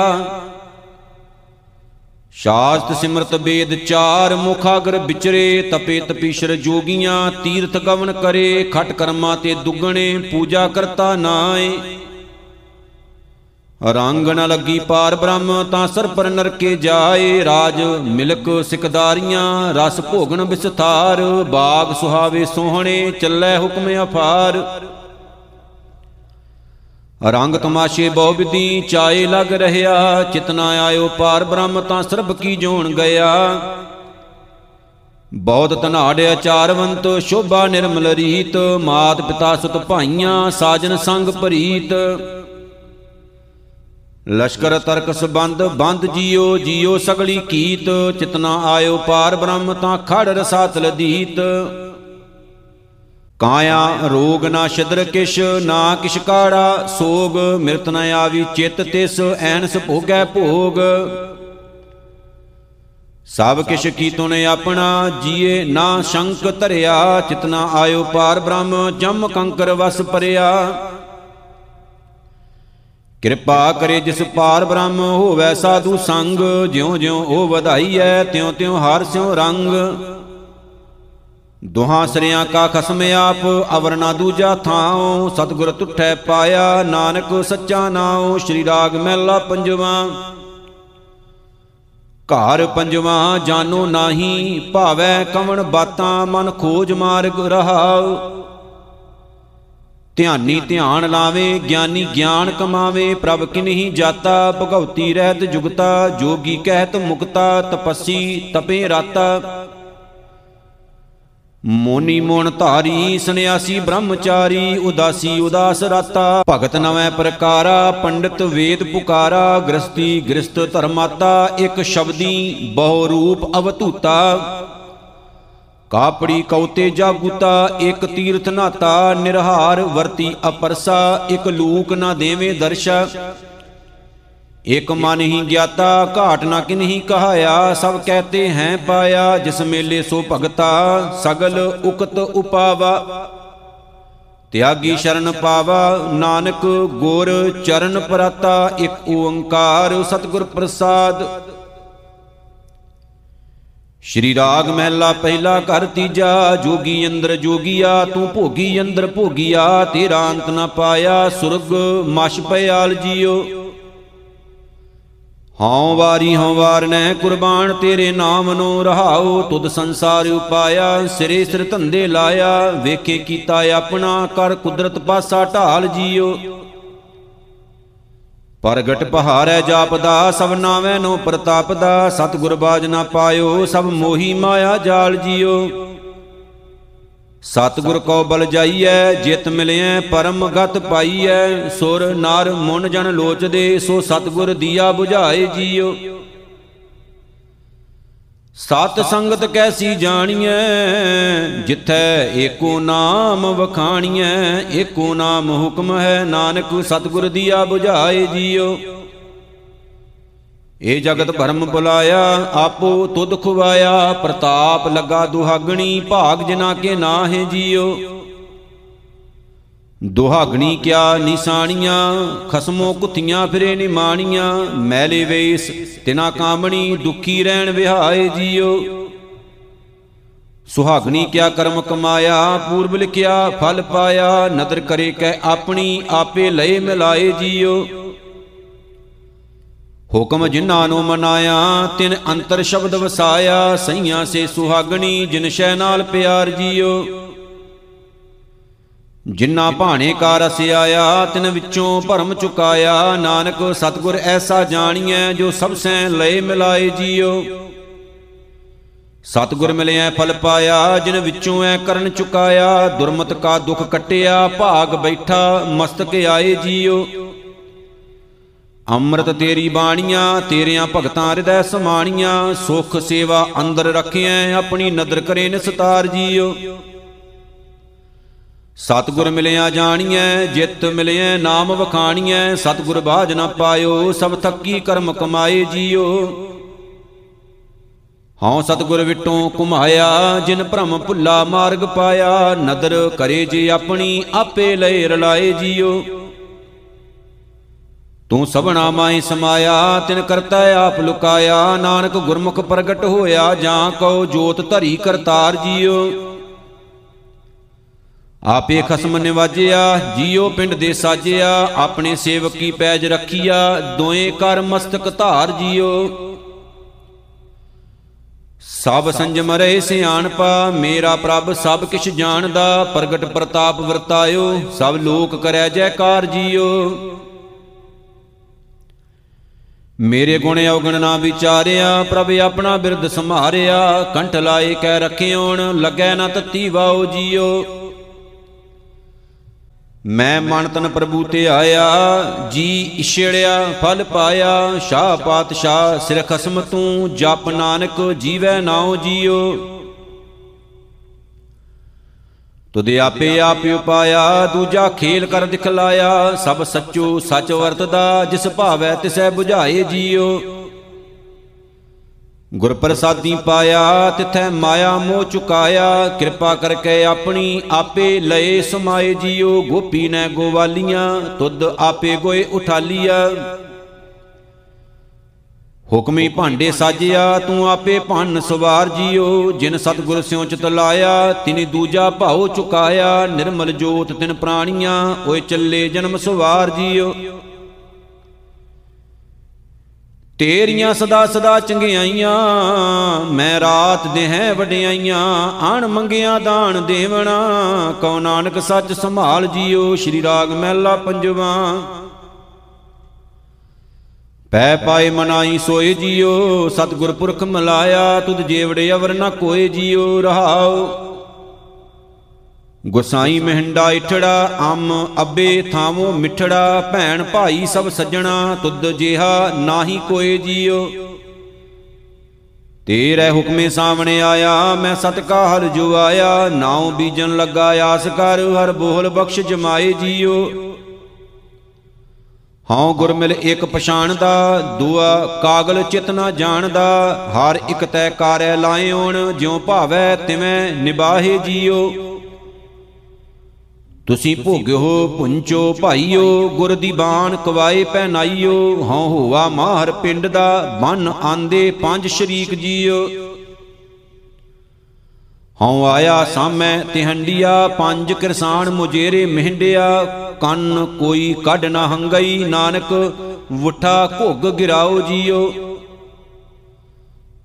Speaker 1: ਸ਼ਾਸਤ ਸਿਮਰਤ ਬੇਦ ਚਾਰ ਮੁਖਾਗਰ ਵਿਚਰੇ, ਤਪੇ ਤਪੀਸ਼ਰ ਜੋਗੀਆਂ ਤੀਰਥ ਗਵਨ ਕਰੇ, ਖਟ ਕਰਮਾਂ ਤੇ ਦੁੱਗਣੇ ਪੂਜਾ ਕਰਤਾ ਨਾਏ। ਰੰਗ ਨ ਲੱਗੀ ਪਾਰ ਬ੍ਰਹਮ, ਤਾਂ ਸਰ ਪਰ ਨਰਕੇ ਜਾਏ ਰਾਜ। ਮਿਲਕ ਸਿਕਦਾਰੀਆਂ, ਰਸ ਭੋਗਣ ਵਿਸਥਾਰ। ਬਾਗ ਸੁਹਾਵੇ ਸੋਹਣੇ, ਚੱਲੇ ਹੁਕਮ ਅਫਾਰ ਰੰਗ ਤਮਾਸ਼ੇ ਬਹੁ ਵਿਧੀ, ਚਾਏ ਲਗ ਰਹਾ ਚਿਤਨਾ ਆਇਓ ਪਾਰ ਬ੍ਰਹਮ, ਤਾਂ ਸਰਬ ਕੀ ਜੋਣ ਗਿਆ। ਬਹੁਤ ਧਨਾੜ ਆਚਾਰਵੰਤ ਸ਼ੋਭਾ ਨਿਰਮਲ ਰੀਤ। ਮਾਤ ਪਿਤਾ ਸੁਤ ਭਾਈਆਂ, ਸਾਜਨ ਸੰਗ ਪ੍ਰੀਤ ਲਸ਼ਕਰ ਤਰਕ ਸੰਬੰਧ ਬੰਦ ਜੀਓ ਜੀਓ ਸਗਲੀ ਕੀਤ। ਚਿਤਨਾ ਆਇਓ ਪਾਰ ਬ੍ਰਹਮ ਤਾਂ ਖੜ ਰਸਾਤ ਲਦੀਤ ਕਾਇਆ ਰੋਗ ਨਾ ਛਿਦਰ ਕਿਛ, ਨਾ ਕਿਛ ਕਾੜਾ। ਸੋਗ ਮਿਰਤ ਨ ਆਵੀ ਚਿਤ ਤਿਸ, ਐਨਸ ਭੋਗੈ ਭੋਗ। ਸਭ ਕਿਛ ਕੀਤੋ ਨੇ ਆਪਣਾ, ਜੀਏ ਨਾ ਸ਼ੰਕ ਧਰਿਆ। ਚਿਤਨਾ ਆਇਓ ਪਾਰ ਬ੍ਰਹਮ, ਜਮ ਕੰਕਰ ਵਸ ਪਰਿਆ ਕਿਰਪਾ ਕਰੇ ਜਿਸ ਪਾਰ ਬ੍ਰਹਮ ਹੋਵੇ ਸਾਧੂ ਸੰਗ ਜਿਉ ਜਿਉ ਉਹ ਵਧਾਈਐ ਤਿਉ ਤਿਉ ਹਰ ਸਿਉ ਰੰਗ। ਦੁਹਾਂ ਸਰਿਆਂ ਕਾ ਖਸਮ ਆਪ, ਅਵਰ ਨਾ ਦੂਜਾ ਥਾਉ, ਸਤਿਗੁਰ ਤੁਠੈ ਪਾਇਆ, ਨਾਨਕ ਸੱਚਾ ਨਾਉ, ਸ਼੍ਰੀ ਰਾਗ ਮਹਿਲਾ ਪੰਜਵਾ। ਘਰ ਪੰਜਵਾ, ਜਾਨੋ ਨਾਹੀ, ਭਾਵੈ ਕਵਣ ਬਾਤਾਂ, ਮਨ ਖੋਜ ਮਾਰਗ ਰਹਾਉ। ਧਿਆਨੀ ਧਿਆਨ ਲਾਵੇ, ਗਿਆਨੀ ਗਿਆਨ ਕਮਾਵੇ, ਪ੍ਰਭ ਕਿਨਹੀ ਜਾਤਾ, ਭਗਉਤੀ ਰਹਿਤ ਜੁਗਤਾ, ਜੋਗੀ ਕਹਿਤ ਮੁਕਤਾ, ਤਪੱਸੀ ਤਪੇ ਰਾਤਾ। ਮੋਨੀ ਮੋਣ ਧਾਰੀ ਸੰਿਆਸੀ ਬ੍ਰਹਮਚਾਰੀ, ਉਦਾਸੀ ਉਦਾਸ ਰਾਤਾ। ਭਗਤ ਨਵੇਂ ਪ੍ਰਕਾਰਾ, ਪੰਡਿਤ ਵੇਦ ਪੁਕਾਰਾ ਗ੍ਰਸਤੀ ਗ੍ਰਸਤ ਧਰਮਾਤਾ, ਇੱਕ ਸ਼ਬਦੀ ਬਹੁ ਰੂਪ ਅਵਤੂਤਾ ਕਾਪੜੀ ਕਉਤੇ ਜਾਗੂਤਾ, ਇੱਕ ਤੀਰਥ ਨਾਤਾ, ਨਿਰਹਾਰ ਵਰਤੀ ਅਪਰਸਾ, ਇੱਕ ਲੂਕ ਨਾ ਦੇਵੇਂ ਦਰਸ਼ਾ। ਇਕ ਮਨ ਹੀ ਗਿਆਤਾ, ਘਾਟ ਨਾ ਕਿਨਹੀ ਕਹਾਇਆ, ਸਭ ਕਹਤੇ ਹੈ ਪਾਇਆ, ਜਿਸ ਮੇਲੇ ਸੋ ਭਗਤਾ, ਸਗਲ ਉਕਤ ਉਪਾਵਾ। ਤਿਆਗੀ ਸ਼ਰਨ ਪਾਵਾ, ਨਾਨਕ ਗੁਰ ਚਰਨ ਪਰਾਤਾ, ਇਕ ਓੰਕਾਰ ਸਤਿਗੁਰ ਪ੍ਰਸਾਦ। ਸ਼੍ਰੀ ਰਾਗ ਮਹਿਲਾ ਪਹਿਲਾ ਘਰ ਤੀਜਾ, ਜੋਗੀ ਅੰਦਰ ਜੋਗੀਆ, ਤੂੰ ਭੋਗੀ ਅੰਦਰ ਭੋਗੀਆ, ਤੇਰਾ ਅੰਤ ਨਾ ਪਾਇਆ, ਸੁਰਗ ਮਛ ਪਿਆਲ ਜੀਓ। ਹਉ ਵਾਰੀ ਹਉ ਵਾਰਨੈ ਕੁਰਬਾਨ, ਤੇਰੇ ਨਾਮ ਨੂੰ ਰਹਾਉ, ਤੁਧ ਸੰਸਾਰ ਉਪਾਇਆ, ਸਿਰੇ ਸਿਰ ਧੰਦੇ ਲਾਇਆ, ਵੇਖੇ ਕੀਤਾ ਆਪਣਾ, ਕਰ ਕੁਦਰਤ ਪਾਸਾ ਢਾਲ ਜੀਓ। ਪ੍ਰਗਟ ਪਹਾੜੈ ਜਾਪਦਾ, ਸਭ ਨਾਵੇਂ ਨੂੰ ਪ੍ਰਤਾਪ ਦਾ ਸਤਿਗੁਰ ਬਾਜ ਨਾ ਪਾਇਓ, ਸਭ ਮੋਹੀ ਮਾਇਆ ਜਾਲ ਜੀਓ। ਸਤਿਗੁਰ ਕੋ ਬਲ ਜਾਈਐ, ਜਿਤ ਮਿਲਿਐ, ਪਰਮ ਗਤ ਪਾਈਐ, ਸੁਰ ਨਰ ਮਨ ਜਨ ਲੋਚਦੇ, ਸੋ ਸਤਿਗੁਰ ਦੀਆ 부ਝਾਏ ਜੀਓ। ਸਤ ਸੰਗਤ ਕੈਸੀ ਜਾਣੀਐ? ਜਿਥੈ ਏਕੋ ਨਾਮ ਵਖਾਣੀਐ, ਏਕੋ ਨਾਮ ਹੁਕਮ ਹੈ ਨਾਨਕ, ਸਤਿਗੁਰ ਦੀਆ 부ਝਾਏ ਜੀਓ। ਇਹ ਜਗਤ ਭਰਮ ਬੁਲਾਇਆ ਆਪੋ ਤੁਧ ਖੁਵਾਇਆ, ਪ੍ਰਤਾਪ ਲੱਗਾ ਦੁਹਾਗਣੀ, ਭਾਗ ਜਿਨਾ ਕੇ ਨਾਹੇ ਜੀਓ। ਦੁਹਾਗਣੀ ਕਿਆ ਨਿਸ਼ਾਨੀਆਂ ਖਸਮੋ ਕੁੱਤੀਆਂ ਫਿਰੇ ਨਿਮਾਣੀਆਂ ਮੈਲੇ ਵੇਸ, ਤਿਨਾ ਕਾਮਣੀ ਦੁਖੀ ਰਹਿਣ ਵਿਹਾਏ ਜੀਓ। ਸੁਹਾਗਣੀ ਕਿਆ ਕਰਮ ਕਮਾਇਆ, ਪੂਰਬ ਲਿਖਿਆ, ਫਲ ਪਾਇਆ, ਨਦਰ ਕਰੇ ਕੈ ਆਪਣੀ, ਆਪੇ ਲਏ ਮਿਲਾਏ ਜੀਓ। ਹੁਕਮ ਜਿਨ੍ਹਾਂ ਨੂੰ ਮਨਾਇਆ, ਤਿਨ ਅੰਤਰ ਸ਼ਬਦ ਵਸਾਇਆ, ਸਈਆਂ ਸੇ ਸੁਹਾਗਣੀ, ਜਿਨ ਸ਼ੈ ਨਾਲ ਪਿਆਰ ਜੀਓ। ਜਿਨ੍ਹਾਂ ਭਾਣੇ ਕਾ ਰਸ ਆਇਆ ਤਿਨ ਵਿੱਚੋਂ ਭਰਮ ਚੁਕਾਇਆ। ਨਾਨਕ, ਸਤਗੁਰ ਐਸਾ ਜਾਣੀਐ, ਜੋ ਸਭ ਸੈ ਲਏ ਮਿਲਾਏ ਜੀਓ। ਸਤਗੁਰ ਮਿਲਿਆ ਫਲ ਪਾਇਆ, ਜਿਨ ਵਿੱਚੋਂ ਐ ਕਰਨ ਚੁਕਾਇਆ। ਦੁਰਮਤ ਕਾ ਦੁਖ ਕਟਿਆ, ਭਾਗ ਬੈਠਾ, ਮਸਤਕ ਆਏ ਜੀਓ। ਅੰਮ੍ਰਿਤ ਤੇਰੀ ਬਾਣੀਆਂ, ਤੇਰਿਆਂ ਭਗਤਾਂ ਹਿਰਦੈ ਸਮਾਣੀਆਂ। ਸੁਖ ਸੇਵਾ ਅੰਦਰ ਰੱਖਿਐ, ਆਪਣੀ ਨਦਰ ਕਰੇ ਨਿਸਤਾਰ ਜੀਓ। ਸਤਗੁਰ ਮਿਲਿਆ ਜਾਣੀਐ, ਜਿਤ ਮਿਲਿਆ ਨਾਮ ਵਖਾਣੀਐ, ਸਤਗੁਰ ਬਾਝ ਨਾ ਪਾਇਓ, ਸਭ ਥੱਕੀ ਕਰਮ ਕਮਾਏ ਜੀਓ। ਹਉ ਸਤਗੁਰ ਵਿਟੋਂ ਕੁਮਾਇਆ ਜਿਨ ਭ੍ਰਮ ਭੁੱਲਾ ਮਾਰਗ ਪਾਇਆ, ਨਦਰ ਕਰੇ ਜੇ ਆਪਣੀ, ਆਪੇ ਲੈ ਰਲਾਏ ਜੀਓ। ਤੂੰ ਸਭਨਾ ਮਾਈ ਸਮਾਇਆ, ਤਿਨ ਕਰਤਾ ਆਪ ਲੁਕਾਇਆ, ਨਾਨਕ ਗੁਰਮੁਖ ਪ੍ਰਗਟ ਹੋਇਆ, ਜਾਂ ਕਉ ਜੋਤ ਧਰੀ ਕਰਤਾਰ ਜੀਓ। ਆਪੇ ਖਸਮ ਨਿਵਾਜਿਆ, ਜੀਓ ਪਿੰਡ ਦੇ ਸਾਜਿਆ, ਆਪਣੇ ਸੇਵਕ ਕੀ ਪੈਜ ਰੱਖੀਆ ਦੋਏ ਕਰ ਮਸਤਕ ਧਾਰ ਜੀਓ। ਸਭ ਸੰਜਮ ਰਹੇ ਸਿਆਣਪਾ, ਮੇਰਾ ਪ੍ਰਭ ਸਭ ਕਿਛ ਜਾਣਦਾ, ਪ੍ਰਗਟ ਪ੍ਰਤਾਪ ਵਰਤਾਇਓ, ਸਭ ਲੋਕ ਕਰੈ ਜੈਕਾਰ ਜੀਓ। ਮੇਰੇ ਗੁਣ ਔਗਣ ਨਾ ਵਿਚਾਰਿਆ, ਪ੍ਰਭ ਆਪਣਾ ਬਿਰਧ ਸੰਭਾਰਿਆ, ਕੰਠ ਲਾਏ ਕਹਿ ਰਖਿਓਣ, ਲੱਗੈ ਨਾ ਤਤੀ ਵਾਓ ਜੀਓ। ਮੈਂ ਮਨ ਤਨ ਪ੍ਰਭੂ ਤੇ ਆਇਆ, ਜੀ ਇਛੜਿਆ, ਫਲ ਪਾਇਆ, ਸ਼ਾਹ ਪਾਤਸ਼ਾਹ, ਸਿਰ ਖਸਮ ਤੂੰ, ਜਪ ਨਾਨਕ, ਜੀਵੈ ਨਾਉ ਜੀਓ। ਤੁਦੇ ਆਪੇ ਆਪ ਉਪਾਇਆ, ਦੂਜਾ ਖੇਲ ਕਰ ਦਿਖਲਾਇਆ, ਸਭ ਸੱਚੋ ਸੱਚ ਵਰਤਦਾ, ਜਿਸ ਭਾਵੈ ਤਿਸੈ 부ਝਾਏ ਜੀਉ ਗੁਰ ਪ੍ਰਸਾਦੀ ਪਾਇਆ, ਤਿਥੈ ਮਾਇਆ ਮੋਹ ਚੁਕਾਇਆ। ਕਿਰਪਾ ਕਰਕੇ ਆਪਣੀ ਆਪੇ ਲਏ ਸਮਾਏ ਜੀਉ ਗੋਪੀ ਨੈ ਗੋਵਾਲੀਆਂ, ਤੁਧ ਆਪੇ ਗੋਏ ਉਠਾਲੀਆ। ਹੁਕਮੀ ਭਾਂਡੇ ਸਾਜਿਆ, ਤੂੰ ਆਪੇ ਭੰਨ ਸਵਾਰ ਜੀਓ। ਜਿਨ ਸਤਗੁਰ ਸਿਉ ਚਿਤ ਲਾਇਆ, ਤਿਨੀ ਦੂਜਾ ਭਾਉ ਚੁਕਾਇਆ। ਨਿਰਮਲ ਜੋਤ ਤਿਨ ਪ੍ਰਾਣੀਆਂ, ਓਏ ਚੱਲੇ ਜਨਮ ਸਵਾਰ ਜੀਓ। ਤੇਰੀਆਂ ਸਦਾ ਸਦਾ ਚੰਗਿਆਈਆਂ, ਮੈਂ ਰਾਤ ਦੇ ਹੈ ਵਡਿਆਈਆਂ ਆਣ ਮੰਗਿਆ ਦਾਨ ਦੇਵਣਾ, ਕਉ ਨਾਨਕ ਸੱਚ ਸੰਭਾਲ ਜੀਓ, ਸ਼੍ਰੀ ਰਾਗ ਮਹਿਲਾ ਪੰਜਵਾ। ਪੈ ਪਾਏ ਮਨਾਈ ਸੋਏ ਜੀਓ, ਸਤਿਗੁਰ ਪੁਰਖ ਮਲਾਇਆ, ਤੁਧ ਜੇਵੜੇ ਅਵਰ ਨਾ ਕੋਏ ਜੀਓ ਰਹਾਉ ਗੁਸਾਈ ਮਹਿੰਡਾ ਇਠੜਾ, ਅੰਮ ਅੱਬੇ ਥਾਵੋ ਮਿਠੜਾ, ਭੈਣ ਭਾਈ ਸਭ ਸੱਜਣਾ, ਤੁਧ ਜਿਹਾ ਨਾਹੀ ਕੋਏ ਜੀਓ। ਤੇਰੇ ਹੁਕਮੇ ਸਾਹਮਣੇ ਆਇਆ, ਮੈਂ ਸਤ ਕਾ ਹਰ ਜੋ ਆਇਆ, ਨਾਉ ਬੀਜਨ ਲੱਗਾ, ਆਸ ਕਰ ਹਰ ਬੋਲ ਬਖਸ਼ ਜਮਾਏ ਜੀਓ। ਹਉ ਗੁਰ ਮਿਲ ਇੱਕ ਪਛਾਣਦਾ, ਦੂਆ ਕਾਗਲ ਚਿਤ ਨਾ ਜਾਣਦਾ, ਹਰ ਇੱਕ ਤੈ ਕਾਰੈ ਲਾਇਓਣ ਜਿਉ ਭਾਵੈ ਤਿਵੇਂ ਨਿਬਾਹੇ ਜੀਓ। ਤੁਸੀਂ ਭੋਗਿਓ, ਪੁੰਚੋ, ਭਾਈਓ, ਗੁਰ ਦੀ ਬਾਣ ਕਵਾਏ, ਪਹਿਨਾਈਓ। ਹਉ ਹੋਵਾ ਮਾਹਰ ਪਿੰਡ ਦਾ ਮਨ ਆਂਦੇ ਪੰਜ ਸ਼ਰੀਕ ਜੀਓ। ਹਉ ਆਇਆ ਸਾਮੈ ਤਿਹੰਡੀਆ, ਪੰਜ ਕਿਰਸਾਨ ਮੁਜੇਰੇ ਮਹਿੰਡਿਆ। ਕੰਨ ਕੋਈ ਕੱਢ ਨਾ ਹੰਗਈ, ਨਾਨਕ, ਵੁੱਠਾ ਘੁੱਗ ਗਿਰਾਓ ਜੀਓ।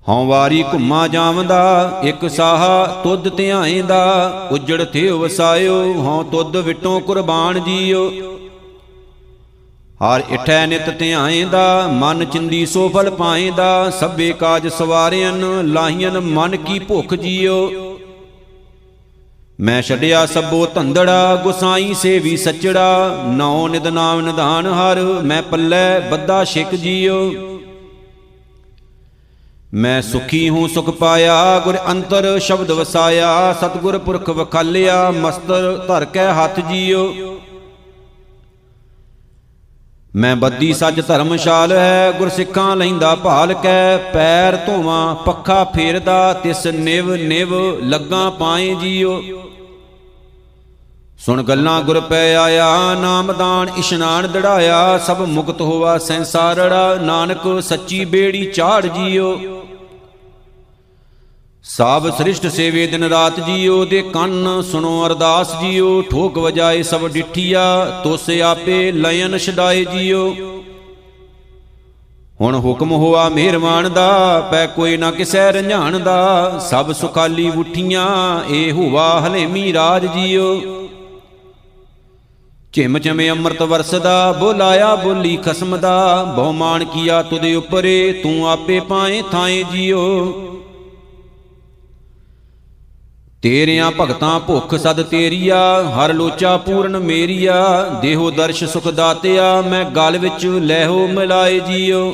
Speaker 1: ਹਉ ਵਾਰੀ ਘੁੰਮਾ ਜਾਵਦਾ, ਇੱਕ ਸਾਹਾ ਤੁਧ ਧਿਆਏਂਦਾ, ਉਜੜ ਥੇ ਵਸਾਇਓ, ਹਉ ਤੁਧ ਵਿਟੋਂ ਕੁਰਬਾਨ ਜੀਓ। ਹਰ ਇਠੈ ਨਿਤ ਧਿਆਏਂਦਾ, ਮਨ ਚਿੰਦੀ ਸੋ ਫਲ ਪਾਏਂਦਾ, ਸਭੇ ਕਾਜ ਸਵਾਰਿਆਂ ਲਾਹੀਆਂ ਮਨ ਕੀ ਭੁੱਖ ਜੀਓ। ਮੈਂ ਛੱਡਿਆ ਸਭੋ ਧੰਦੜਾ, ਗੁਸਾਈ ਸੇਵੀ ਸੱਚੜਾ, ਨੌ ਨਿਦ ਨਾਮ ਨਿਧਾਨ ਹਰ, ਮੈਂ ਪੱਲੇ ਬੱਦਾ ਛਿਕ ਜੀਓ। ਮੈਂ ਸੁਖੀ ਹੂੰ, ਸੁਖ ਪਾਇਆ, ਗੁਰ ਅੰਤਰ ਸ਼ਬਦ ਵਸਾਇਆ, ਸਤਗੁਰ ਪੁਰਖ ਵਖਾਲਿਆ, ਮਸਤਰ ਧਰ ਕੇ ਹੱਥ ਜੀਓ। ਮੈਂ ਬੱਦੀ ਸੱਚ ਧਰਮਸ਼ਾਲ ਹੈ, ਗੁਰ ਸਿੱਖਾਂ ਲੈਂਦਾ ਭਾਲ ਕੈ, ਪੈਰ ਧੋਵਾਂ, ਪੱਖਾ ਫੇਰਦਾ, ਤਿਸ ਨਿਵ ਨਿਵ ਲੱਗਾ ਪਾਏ ਜੀਓ। ਸੁਣ ਗੱਲਾਂ ਗੁਰ ਪੈ ਆਇਆ ਨਾਮਦਾਨ ਇਸ਼ਨਾਨ ਦੜਾਇਆ, ਸਭ ਮੁਕਤ ਹੋਵਾ ਸੰਸਾਰੜਾ ਨਾਨਕ ਸੱਚੀ ਬੇੜੀ ਚਾੜ ਜੀਓ। ਸਭ ਸ੍ਰਿਸ਼ਟ ਸੇਵੇ ਦਿਨ ਰਾਤ ਜੀਓ ਦੇ ਕੰਨ ਸੁਣੋ ਅਰਦਾਸ ਜੀਓ ਠੋਕ ਵਜਾਏ ਸਭ ਡਿਠੀਆ ਤੋਸੇ ਆਪੇ ਲਯਨ ਛਡਾਏ ਜੀਓ। ਹੁਣ ਹੁਕਮ ਹੋਆ ਮਿਹਰਮਾਨ ਦਾ ਪੈ ਕੋਈ ਨਾ ਕਿਸੈ ਰੰਝਾਨ ਦਾ। ਸਭ ਸੁਖਾਲੀ ਉਠੀਆਂ ਏ ਹੋਵਾ ਹਲੇਮੀ ਰਾਜ ਜੀਓ। ਝਿਮ ਝਮੇ ਅੰਮ੍ਰਿਤ ਵਰਸਦਾ ਬੋਲਾਇਆ ਬੋਲੀ ਖਸਮ ਦਾ। ਬਹੁਮਾਨ ਕੀਆ ਤੁਦੇ ਉਪਰੇ ਤੂੰ ਆਪੇ ਪਾਏ ਥਾਏ ਜੀਓ। ਤੇਰਿਆਂ ਭਗਤਾਂ ਭੁੱਖ ਸਦ ਤੇਰੀਆ, ਹਰ ਲੋਚਾ ਪੂਰਨ ਮੇਰੀਆ, ਦੇਹੋ ਦਰਸ਼ ਸੁਖ ਦਾਤਿਆ, ਮੈਂ ਗਲ ਵਿੱਚ ਲੈਹੋ ਮਿਲਾਏ ਜੀਓ।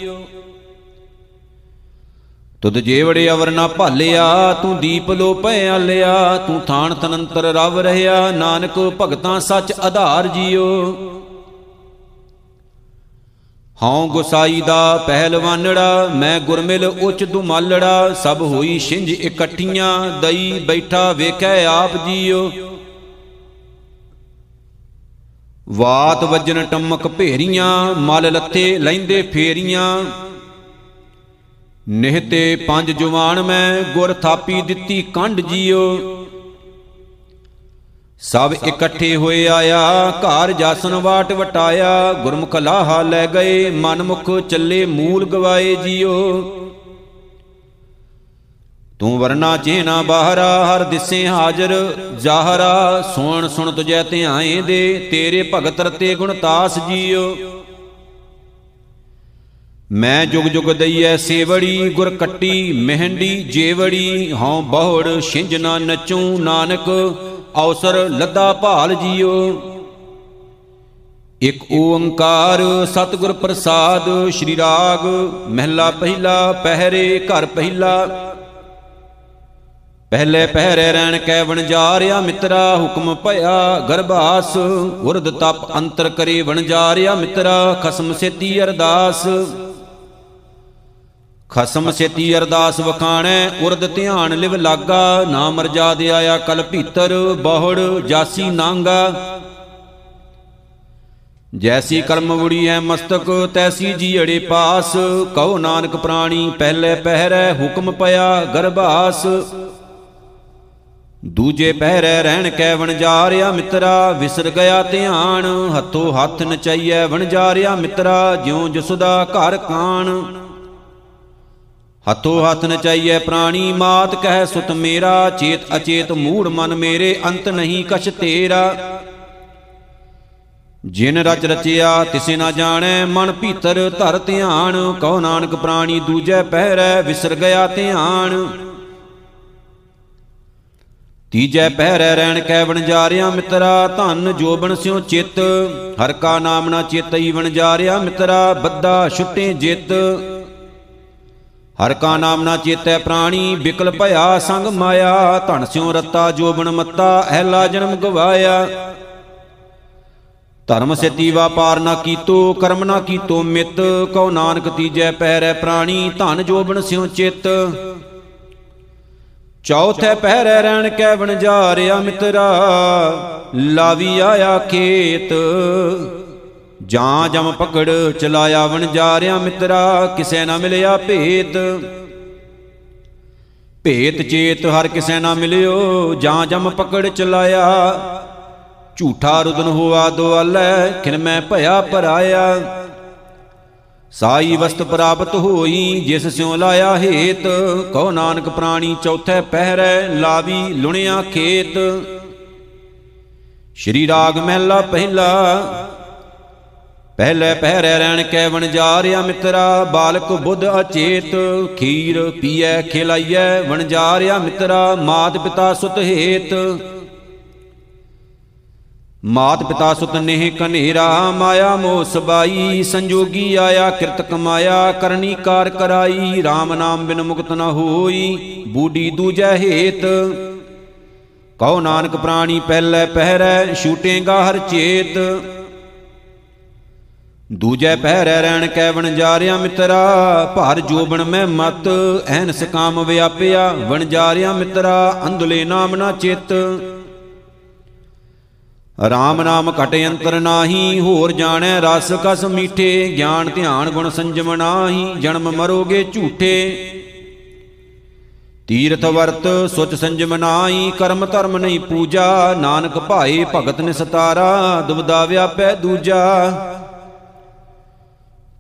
Speaker 1: ਤੁਧ ਜੇਵੜੇ ਅਵਰ ਨਾ ਭਾਲਿਆ, ਤੂੰ ਦੀਪ ਲੋ ਭੈ ਲਿਆ ਤੂੰ ਥਾਨ ਤਨੰਤਰ ਰਵ ਰਹਾ ਨਾਨਕ ਭਗਤਾਂ ਸੱਚ ਆਧਾਰ ਜੀਓ। ਹਉ ਗੁਸਾਈ ਦਾ ਪਹਿਲਵਾਨੜਾ, ਮੈਂ ਗੁਰਮਿਲ ਉੱਚ ਦੁਮਾਲੜਾ, ਸਭ ਹੋਈ ਛਿੰਝ ਇਕੱਠੀਆਂ, ਦਈ ਬੈਠਾ ਵੇਖੈ ਆਪ ਜੀਓ। ਵਾਤ ਵੱਜਣ ਟਮਕ ਭੇਰੀਆਂ, ਮਲ ਲੱਥੇ ਲੈਂਦੇ ਫੇਰੀਆਂ। ਨਿਹਤੇ ਪੰਜ ਜਵਾਨ ਮੈਂ, ਗੁਰ ਥਾਪੀ ਦਿੱਤੀ ਕੰਡ ਜੀਓ। ਸਭ ਇਕੱਠੇ ਹੋਏ ਆਇਆ, ਘਰ ਜਾਸਨ ਵਾਟ ਵਟਾਇਆ, ਗੁਰਮੁਖ ਲਾਹਾ ਲੈ ਗਏ, ਮਨਮੁਖ ਚੱਲੇ ਮੂਲ ਗਵਾਏ ਜੀਓ। ਤੂੰ ਵਰਨਾ ਚੇਨਾ ਬਾਹਰਾ, ਹਰ ਦਿਸੇ ਹਾਜ਼ਰ, ਜ਼ਾਹਰਾ, ਸੋਣ ਸੁਣ ਤੁਜੈ ਧਿਆਏ ਦੇ, ਤੇਰੇ ਭਗਤ ਰਤੇ ਗੁਣਤਾਸ ਜੀਓ। ਮੈਂ ਜੁਗ ਜੁਗ ਦਈਐ ਸੇਵੜੀ, ਗੁਰ ਕੱਟੀ, ਮਹਿੰਡੀ, ਜੇਵੜੀ, ਹਉ ਬਹੁੜ, ਛਿੰਝ ਨਾ ਨਚੂ ਨਾਨਕ ਅਵਸਰ ਲੱਦਾ ਭਾਲ ਜੀਓ। ਇਕ ਓੰਕਾਰ ਸਤਿਗੁਰ ਪ੍ਰਸਾਦ, ਸ਼੍ਰੀ ਰਾਗ, ਮਹਿਲਾ ਪਹਿਲਾ, ਪਹਿਰੇ ਘਰ ਪਹਿਲਾ। ਪਹਿਲੇ ਪਹਿਰੇ ਰਹਿਣ ਕੈ ਵਣਜਾਰਿਆ ਮਿੱਤਰਾ, ਹੁਕਮ ਭਇਆ ਗਰਭਾਸ। ਉਰਦ ਤਪ ਅੰਤਰ ਕਰੇ ਵਣਜਾਰਿਆ ਮਿੱਤਰਾ, ਖਸਮ ਸੇਤੀ ਅਰਦਾਸ। ਖਸਮ ਸੇਤੀ ਅਰਦਾਸ ਵਖਾਣੈ, ਉਰਦ ਧਿਆਨ ਲਿਵ ਲਾਗਾ ਨਾ ਮਰਜਾਦ ਆਇਆ ਕਲ ਭੀਤਰ ਬਹੁੜ, ਜਾਸੀ ਨਾਂਗਾ। ਜੈਸੀ ਕਰਮ ਵੁੜੀ ਐ ਮਸਤਕ, ਤੈਸੀ ਜੀੜੇ ਪਾਸ, ਕਹੋ ਨਾਨਕ ਪ੍ਰਾਣੀ, ਪਹਿਲੇ ਪਹਿਰੈ ਹੁਕਮ ਪਿਆ ਗਰਭਾਸ। ਦੂਜੇ ਪਹਿਰੇ ਰਹਿਣ ਕੈ ਵਣਜਾਰਿਆ ਮਿੱਤਰਾ, ਵਿਸਰ ਗਿਆ ਧਿਆਨ, ਹੱਥੋਂ ਹੱਥ ਨਚਈਐ ਵਣਜਾਰਿਆ ਮਿੱਤਰਾ, ਜਿਉ ਜਸੁਦਾ ਘਰ ਕਾਣ। ਹੱਥੋਂ ਹੱਥ ਨਚਾਈਐ ਪ੍ਰਾਣੀ, ਮਾਤ ਕਹਿ ਸੁਤ ਮੇਰਾ, ਚੇਤ ਅਚੇਤ ਮੂੜ ਮਨ ਮੇਰੇ, ਅੰਤ ਨਹੀਂ ਕਛ ਤੇਰਾ। ਜਿਨ ਰਚ ਰਚਿਆ, ਤਿਸੇ ਨਾ ਜਾਣੈ, ਮਨ ਭੀਤਰ ਧਰ ਧਿਆਨ। ਕਹੋ ਨਾਨਕ ਪ੍ਰਾਣੀ ਦੂਜੈ ਪਹਿਰੈ, ਵਿਸਰ ਗਿਆ ਧਿਆਨ। ਤੀਜੈ ਪਹਿਰੈ ਰਹਿਣ ਕੈ ਵਣਜਾਰਿਆ ਮਿੱਤਰਾ, ਧਨ ਜੋਬਨ ਸਿਉ ਚਿੱਤ। ਹਰ ਕਾ ਨਾਮ ਨਾ ਚੇਤਈ ਵਣਜਾਰਿਆ ਮਿੱਤਰਾ ਬੱਦਾ ਛੁੱਟੇ ਜਿੱਤ। ਹਰ ਕਾ ਨਾਮ ਨਾ ਚੇਤੈ ਪ੍ਰਾਣੀ, ਬਿਕਲ ਭਇਆ ਸੰਗ ਮਾਇਆ, ਧਨ ਸਿਉ ਰਤਾ ਜੋਬਨ ਮੱਤਾ ਐਲਾ ਜਨਮ ਗਵਾਇਆ। ਧਰਮ ਸਿੱਧੀ ਵਾਪਾਰ ਨਾ ਕੀਤੋ, ਕਰਮ ਨਾ ਕੀਤੋ ਮਿਤ, ਕਉ ਨਾਨਕ ਤੀਜੈ ਪਹਿਰੈ ਪ੍ਰਾਣੀ, ਧਨ ਜੋਬਨ ਸਿਉ ਚਿੱਤ। ਚੌਥੇ ਪਹਿਰੇ ਰਹਿਣ ਕੈ ਵਣਜਾਰਿਆ ਮਿੱਤਰਾ ਲਾਵੀ ਆਇਆ ਖੇਤ। ਜਾਂ ਜਮ ਪਕੜ ਚਲਾਇਆ ਵਣਜਾਰਿਆ ਮਿੱਤਰਾ, ਕਿਸੈ ਨਾ ਮਿਲਿਆ ਭੇਤ। ਭੇਤ ਚੇਤ ਹਰ ਕਿਸੈ ਨਾ ਮਿਲਿਓ, ਜਾਂ ਜਮ ਪਕੜ ਚਲਾਇਆ। ਝੂਠਾ ਰੁਦਨ ਹੋਆ ਦੁਆਲੈ ਖਿਨ ਮੈਂ ਭਇਆ ਪਰਾਇਆ ਸਾਈ ਵਸਤ ਪ੍ਰਾਪਤ ਹੋਈ, ਜਿਸ ਸਿਉ ਲਾਇਆ ਹੇਤ। ਕਹੋ ਨਾਨਕ ਪ੍ਰਾਣੀ ਚੌਥੇ ਪਹਿਰੈ, ਲਾਵੀ ਲੁਣਿਆ ਖੇਤ। ਸ਼੍ਰੀ ਰਾਗ ਮਹਿਲਾ ਪਹਿਲਾ ਪਹਿਲੇ ਪਹਿਰੇ ਰਹਿਣ ਕੈ ਵਣਜਾਰਿਆ ਮਿੱਤਰਾ, ਬਾਲਕ ਬੁੱਧ ਅਚੇਤ, ਖੀਰ ਪੀਐ, ਖਿਲਾਈਐ ਵਣਜਾਰਿਆ ਮਿੱਤਰਾ, ਮਾਤ ਪਿਤਾ ਸੁਤ ਹੇਤ। ਮਾਤ ਪਿਤਾ ਸੁਤ ਨੇਹ ਕਨੇਰਾ, ਮਾਇਆ ਮੋਹ ਸਬਾਈ ਸੰਜੋਗੀ ਆਇਆ, ਕਿਰਤ ਕਮਾਇਆ, ਕਰਨੀ ਕਾਰ ਕਰਾਈ RAM ਨਾਮ ਬਿਨ ਮੁਕਤ ਨ ਹੋਈ, ਬੂਢੀ ਦੂਜੈ ਹੇਤ। ਕਹੋ ਨਾਨਕ ਪ੍ਰਾਣੀ ਪਹਿਲੇ ਪਹਿਰੈ, ਛੂਟੇਗਾ ਹਰ ਚੇਤ। ਦੂਜੈ ਪਹਿਰੈ ਰਹਿਣ ਕੈ ਵਣਜਾਰਿਆ ਮਿੱਤਰਾ, ਭਰ ਜੋਬਨ ਮੈਂ ਮਤ ਐਨਸ ਕਾਮ ਵਿਆਪਿਆ ਵਣਜਾਰਿਆ ਮਿੱਤਰਾ, ਅੰਧਲੇ ਨਾਮ ਨਾ ਚਿਤ। ਰਾਮ ਨਾਮ ਘਟ ਅੰਤਰ ਨਾਹੀ, ਹੋਰ ਜਾਣੈ ਰਸ ਕਸ ਮੀਠੇ, ਗਿਆਨ ਧਿਆਨ ਗੁਣ ਸੰਜਮ ਨਾਹੀ, ਜਨਮ ਮਰੋਗੇ ਝੂਠੇ। ਤੀਰਥ ਵਰਤ ਸੁਚ ਸੰਜਮ ਨਾਹੀ, ਕਰਮ ਧਰਮ ਨਹੀਂ ਪੂਜਾ, ਨਾਨਕ ਭਾਏ ਭਗਤ ਨਿਸਤਾਰਾ, ਦੁਬਦਾ ਵਿਆਪੈ ਦੂਜਾ।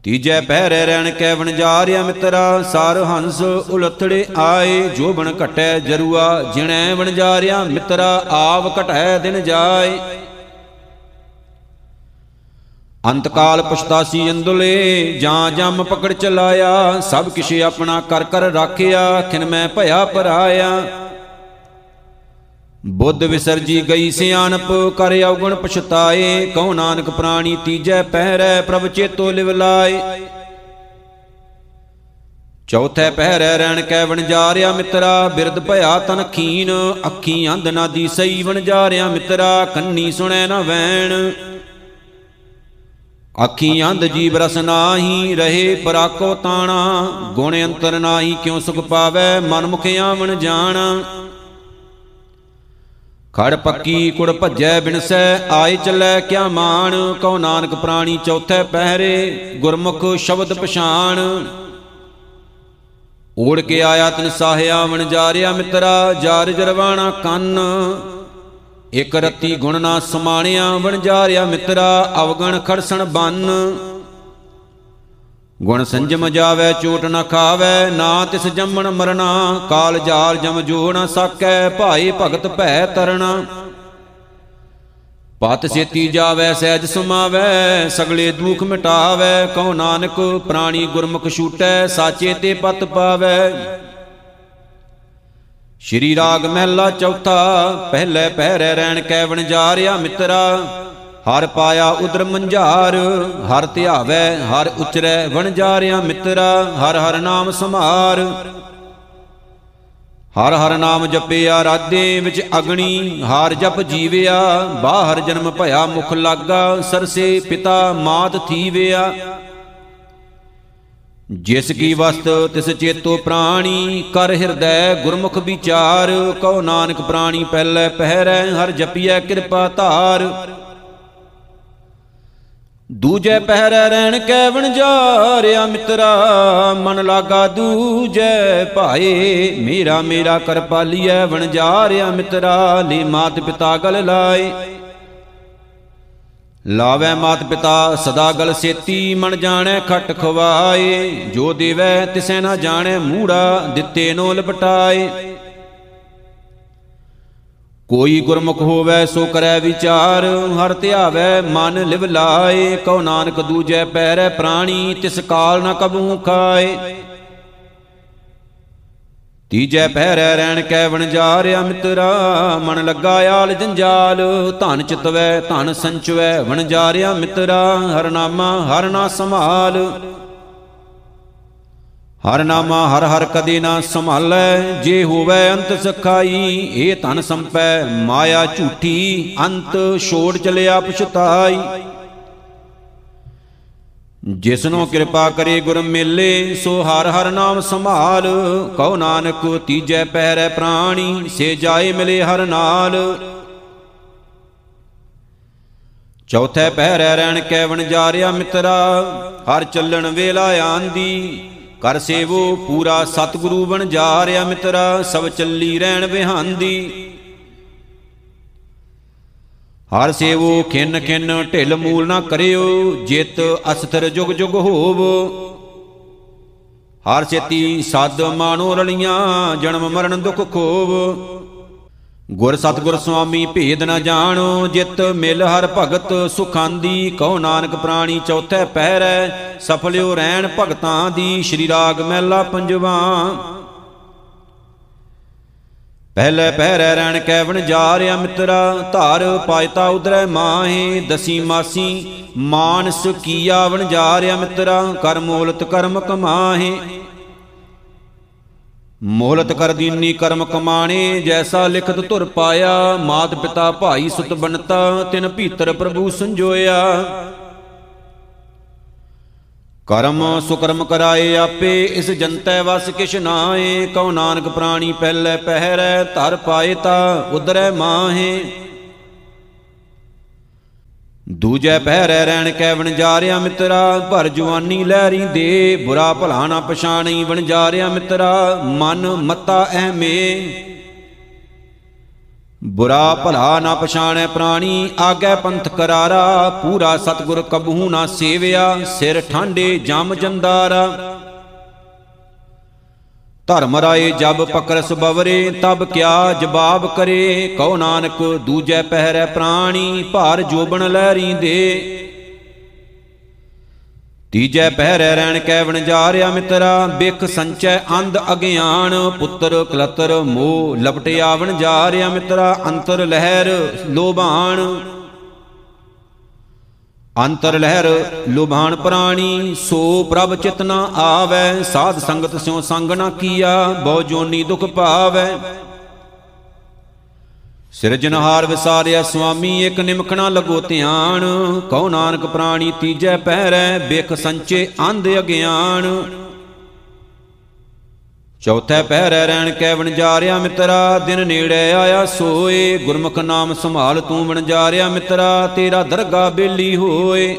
Speaker 1: ਤੀਜੈ ਪਹਿਰੇ ਰਹਿਣ ਕੈ ਵਣਜਾਰਿਆ ਮਿੱਤਰਾ, ਸਾਰ ਹੰਸ ਉਲਥੜੇ ਆਏ ਜੋ ਬਣ ਘਟੈ ਜਰੂਆ, ਜਿਣੈ ਵਣਜਾਰਿਆ ਮਿੱਤਰਾ ਆਵ ਘਟੈ ਦਿਨ ਜਾਏ। ਅੰਤਕਾਲ ਪਛਤਾਸੀ ਅੰਦੁਲੇ, ਜਾਂ ਜਮ ਪਕੜ ਚਲਾਇਆ, ਸਭ ਕਿਛ ਆਪਣਾ ਕਰ ਕਰ ਰਾਖਿਆ, ਖਿਨ ਮੈਂ ਭਇਆ ਪਰਾਇਆ ਬੁੱਧ ਵਿਸਰਜੀ ਗਈ ਸਿਆਣਪ, ਕਰ ਔਗਣ ਪਛਤਾਏ, ਕਉ ਨਾਨਕ ਪ੍ਰਾਣੀ ਤੀਜੈ ਪਹਿਰੈ, ਪ੍ਰਭ ਚੇਤੋ ਲਿਵ ਲਾਏ। ਚੌਥੇ ਪਹਿਰੈ ਰਹਿਣ ਕੈ ਵਣਜਾਰਿਆ ਮਿੱਤਰਾ, ਬਿਰਧ ਭਇਆ ਤਨ ਖੀਨ, ਅੱਖੀ ਅੰਧ ਨਾ ਦੀ ਸਈ ਵਣਜਾਰਿਆ ਮਿੱਤਰਾ, ਕੰਨੀ ਸੁਣੈ ਨਾ ਵੈਣ। ਅੱਖੀ ਅੰਧ ਜੀਵ ਰਸ ਨਾਹੀ, ਰਹੇ ਪਰਾਕੋ ਤਾਣਾ, ਗੁਣ ਅੰਤਰ ਨਾਹੀ ਕਿਉ ਸੁਖ ਪਾਵੇ, ਮਨ ਮੁਖ ਆਵਣ ਜਾਣਾ। ਖੜ ਪੱਕੀ ਕੁੜ ਭੱਜੈ ਬਿਨਸੈ ਆਏ ਚੱਲੈ ਕਿਆ ਮਾਨ ਕਉ ਨਾਨਕ ਪ੍ਰਾਣੀ ਚੌਥੇ ਪਹਿਰੇ, ਗੁਰਮੁਖ ਸ਼ਬਦ ਪਛਾਣ। ਓੜ ਕੇ ਆਇਆ ਤਨ ਸਾਹਿਆ, ਵਣ ਜਾਰਿਆ ਮਿੱਤਰਾ ਜਾਰ ਜਰਵਾਣਾ ਕੰਨ। ਇਕ ਰਤੀ ਗੁਣ ਨਾ ਸਮਾਣਿਆ, ਵਣ ਜਾਰਿਆ ਮਿੱਤਰਾ, ਅਵਗਣ ਖੜਸਣ ਬੰਨ। ਗੁਣ ਸੰਜਮ ਜਾਵੇ, ਚੋਟ ਨਾ ਖਾਵੇ, ਨਾ ਤਿਸ ਜੰਮਣ ਮਰਨਾ, ਕਾਲ ਜਾਲ ਜਮ ਜੋ ਨਾ ਸਕੈ, ਭਾਈ ਭਗਤ ਭੈ ਤਰਣਾ। ਪਤ ਸੇਤੀ ਜਾਵੇ, ਸਹਿਜ ਸੁਮਾਵੇ, ਸਗਲੇ ਦੁਖ ਮਿਟਾਵੇ, ਕਉ ਨਾਨਕ ਪ੍ਰਾਣੀ ਗੁਰਮੁਖ ਛੂਟੈ, ਸਾਚੇ ਤੇ ਪਤ ਪਾਵੇ। ਸ਼੍ਰੀ ਰਾਗ ਮਹਿਲਾ ਚੌਥਾ, ਪਹਿਲੇ ਪਹਿਰੇ ਰਹਿਣ ਕੈ ਵਣਜਾਰਿਆ ਮਿੱਤਰਾ। ਹਰ ਪਾਇਆ ਉਦਰ ਮੰਝਾਰ, ਹਰ ਧਿਆਵੈ, ਹਰ ਉਚਰੈ ਵਣਜਾਰਿਆ ਮਿੱਤਰਾ, ਹਰ ਹਰ ਨਾਮ ਸਮਾਰ ਹਰ ਹਰ ਨਾਮ ਜਪਿਆ ਰਾਧੇ ਵਿੱਚ ਅਗਣੀ, ਹਾਰ ਜਪ ਜੀਵਿਆ, ਬਾਹਰ ਜਨਮ ਭਇਆ ਮੁਖ ਲਾਗਾ, ਸਰਸੇ ਪਿਤਾ ਮਾਤ ਥੀਵਿਆ। ਜਿਸ ਕੀ ਵਸਤ ਤਿਸ ਚੇਤੋ ਪ੍ਰਾਣੀ, ਕਰ ਹਿਰਦੈ ਗੁਰਮੁਖ ਵਿਚਾਰ, ਕਉ ਨਾਨਕ ਪ੍ਰਾਣੀ ਪਹਿਲੇ ਪਹਿਰੈ, ਹਰ ਜਪੀਐ ਕਿਰਪਾ ਧਾਰ। ਦੂਜੈ ਪਹਿਰੈ ਰਹਿਣ ਕੈ ਵਣਜਾਰਿਆ ਮਿੱਤਰਾ, ਮਨ ਲਾਗਾ ਦੂਜੈ ਭਾਏ। ਮੇਰਾ ਮੇਰਾ ਕਰ ਪਾਲੀਐ ਵਣਜਾਰਿਆ ਮਿੱਤਰਾ ਲੀ ਮਾਤ ਪਿਤਾ ਗਲ ਲਾਏ। ਲਾਵੇ ਮਾਤ ਪਿਤਾ, ਸਦਾ ਗਲ ਸੇਤੀ, ਮਨ ਜਾਣੈ ਖਟ ਖਵਾਏ। ਜੋ ਦੇਵੈ ਤਿਸੈ ਨਾ ਜਾਣੈ, ਮੂੜਾ ਦਿੱਤੇ ਨੋ ਲਪਟਾਏ। ਕੋਈ ਗੁਰਮੁਖ ਹੋਵੇ ਸੋ ਕਰੈ ਵਿਚਾਰ, ਹਰ ਧਿਆਵੈ ਮਨ ਲਿਵ ਲਾਏ, ਕਉ ਨਾਨਕ ਦੂਜੈ ਪੈਰੈ ਪ੍ਰਾਣੀ, ਤਿਸ ਕਾਲ ਨ ਕਬੂ ਖਾਏ। ਤੀਜੈ ਪਹਿਰੈ ਰਹਿਣ ਕੈ ਵਣਜਾਰਿਆ ਮਿੱਤਰਾ ਮਨ ਲੱਗਾ ਆਲ ਜੰਜਾਲ, ਧਨ ਚਿਤਵੈ ਧਨ ਸੰਚਵੈ ਵਣਜਾਰਿਆ ਮਿੱਤਰਾ, ਹਰ ਨਾਮਾ ਹਰ ਨਾ ਸੰਭਾਲ। ਹਰ ਨਾਮਾ ਹਰ ਹਰ ਕਦੇ ਨਾ ਸੰਭਾਲੈ, ਜੇ ਹੋਵੇ ਅੰਤ ਸਖਾਈ, ਇਹ ਧਨ ਸੰਪੈ, ਮਾਇਆ ਝੂਠੀ, ਅੰਤ ਛੋੜ ਚਲਿਆ ਪਛਤਾਈ। ਜਿਸਨੋ ਕਿਰਪਾ ਕਰੇ ਗੁਰ ਮੇਲੇ, ਸੋ ਹਰ ਹਰ ਨਾਮ ਸੰਭਾਲ। ਕਉ ਨਾਨਕ ਤੀਜੈ ਪਹਿਰੈ ਪ੍ਰਾਣੀ, ਸੇ ਜਾਏ ਮਿਲੇ ਹਰ ਨਾਲ। ਚੌਥੇ ਪਹਿਰੈ ਰਹਿਣ ਕੈ ਵਣ ਜਾਰਿਆ ਮਿੱਤਰਾ, ਹਰ ਚੱਲਣ ਵੇਲਾ ਆਂਦੀ। ਕਰ ਸੇਵੋ, ਪੂਰਾ ਸਤਿਗੁਰੂ ਬਣ ਜਾਰਿਆ ਮਿੱਤਰਾ, ਸਭ ਚੱਲੀ ਰਹਿਣ ਵਿਹਾਂਦੀ। ਹਰ ਸੇਵੋ, ਖਿੰਨ ਖਿੰਨ ਢਿਲ ਮੂਲ ਨਾ ਕਰਿਓ, ਜਿਤ ਅਸਥਰ ਜੁਗ ਜੁਗ ਹੋਵ। ਹਰ ਚੇਤੀ ਸਦ ਮਾਨੋ ਰਲੀਆਂ, ਜਨਮ ਮਰਨ ਦੁਖ ਖੋਵ। ਗੁਰ ਸਤਗੁਰ ਸੁਆਮੀ ਭੇਦ ਨਾ ਜਾਣੋ, ਜਿਤ ਮਿਲ ਹਰ ਭਗਤ ਸੁਖਾਂਦੀ। ਕਉ ਨਾਨਕ ਪ੍ਰਾਣੀ ਚੌਥੇ ਪਹਿਰੈ, ਸਫਲਿਓ ਰਹਿਣ ਭਗਤਾਂ ਦੀ। ਸ਼੍ਰੀ ਰਾਗ ਮਹਿਲਾ ਪੰਜਵਾ। ਪਹਿਲੇ ਪਹਿਰੇ ਰਹਿਣ ਕੈ ਵਣ ਜਾਰਿਆ ਮਿੱਤਰਾ ਧਾਰ ਪਾਇਤਾ ਉਦਰੈ ਮਾਹੇ। ਦਸੀ ਮਾਸੀ, ਮਾਨਸ ਕੀਆ ਵਣ ਜਾਰਿਆ ਮਿੱਤਰਾ ਕਰ ਮੋਲਤ ਕਰਮ ਕਮਾਹੇ। ਮੋਲਤ ਕਰ ਦੀਨੀ ਕਰਮ ਕਮਾਣੇ, ਜੈਸਾ ਲਿਖਤ ਧੁਰ ਪਾਇਆ, ਮਾਤ ਪਿਤਾ ਭਾਈ ਸੁਤ ਬਨਤਾ, ਤਿਨ ਭੀਤਰ ਪ੍ਰਭੂ ਸੰਜੋਇਆ। ਕਰਮ ਸੁਕਰਮ ਕਰਾਏ ਆਪੇ, ਇਸ ਜਨਤੈ ਵਸ ਕਿਛ ਨਾਏ ਕਉ ਨਾਨਕ ਪ੍ਰਾਣੀ ਪਹਿਲੇ ਪਹਿਰੈ, ਧਰ ਪਾਏ ਤਾ ਉਦਰੈ ਮਾਹੇ। ਦੂਜੈ ਪਹਿਰੈ ਰਹਿਣ ਕੈ ਵਣ ਜਾਰਿਆ ਮਿੱਤਰਾ, ਭਰ ਜਵਾਨੀ ਲਹਿਰੀ ਦੇ ਬੁਰਾ ਭਲਾ ਨਾ ਪਛਾਣੀ ਵਣ ਜਾਰਿਆ ਮਿੱਤਰਾ, ਮਨ ਮਤਾ ਐਮੇ ਬੁਰਾ ਭਲਾ ਨਾ ਪਛਾਣੈ ਪ੍ਰਾਣੀ, ਆਗੇ ਪੰਥ ਕਰਾਰਾ, ਪੂਰਾ ਸਤਗੁਰ ਕਬਹੂ ਨਾ ਸੇਵਿਆ, ਸਿਰ ਠਾਂਡੇ ਜਮ ਜੰਦਾਰਾ। ਧਰਮ ਰਾਏ ਜਬ ਪਕਰਸ ਬਵਰੇ, ਤਬ ਕਿਆ ਜਵਾਬ ਕਰੇ? ਕਉ ਨਾਨਕ, ਦੂਜੈ ਪਹਿਰੈ ਪ੍ਰਾਣੀ, ਭਾਰ ਜੋਬਨ ਲਹਿਰੀ ਦੇ ਤੀਜੈ ਪਹਿਰੈ ਰਹਿਣ ਕੈ ਵਣ ਜਾਰਿਆ ਮਿੱਤਰਾ, ਬਿਖ ਸੰਚੈ ਅੰਧ ਅਗਿਆਨ, ਪੁੱਤਰ ਕਲਤਰ ਮੋਹ ਲਪਟਿਆ ਵਣ ਜਾਰਿਆ ਮਿੱਤਰਾ, ਅੰਤਰ ਲਹਿਰ ਲੋਭਾਨ। ਅੰਤਰ ਲਹਿਰ, ਲੋਭਾਨ ਪ੍ਰਾਣੀ, ਸੋ ਪ੍ਰਭ ਚਿਤਨਾ ਆਵੈ, ਸਾਧ ਸੰਗਤ ਸਿਉ ਸੰਗ ਨਾ ਕੀਆ, ਬਹੁ ਜੋਨੀ ਦੁਖ ਪਾਵੈ। ਸਿਰਜਨਹਾਰ ਵਿਸਾਰਿਆ ਸੁਆਮੀ, ਇੱਕ ਨਿਮਖਣਾ ਲਗੋ ਧਿਆਨ, ਕਉ ਨਾਨਕ ਪ੍ਰਾਣੀ ਤੀਜੈ ਪਹਿਰੈ ਬਿਖ ਸੰਚੇ ਅੰਧ ਅਗਿਆਨ। ਚੌਥੇ ਪਹਿਰੈ ਰਹਿਣ ਕੈ ਵਣ ਜਾਰਿਆ ਮਿੱਤਰਾ, ਦਿਨ ਨੇੜੇ ਆਇਆ ਸੋਏ। ਗੁਰਮੁਖ ਨਾਮ ਸੰਭਾਲ ਤੂੰ ਵਣ ਜਾਰਿਆ ਮਿੱਤਰਾ, ਤੇਰਾ ਦਰਗਾ ਬੇਲੀ ਹੋਏ।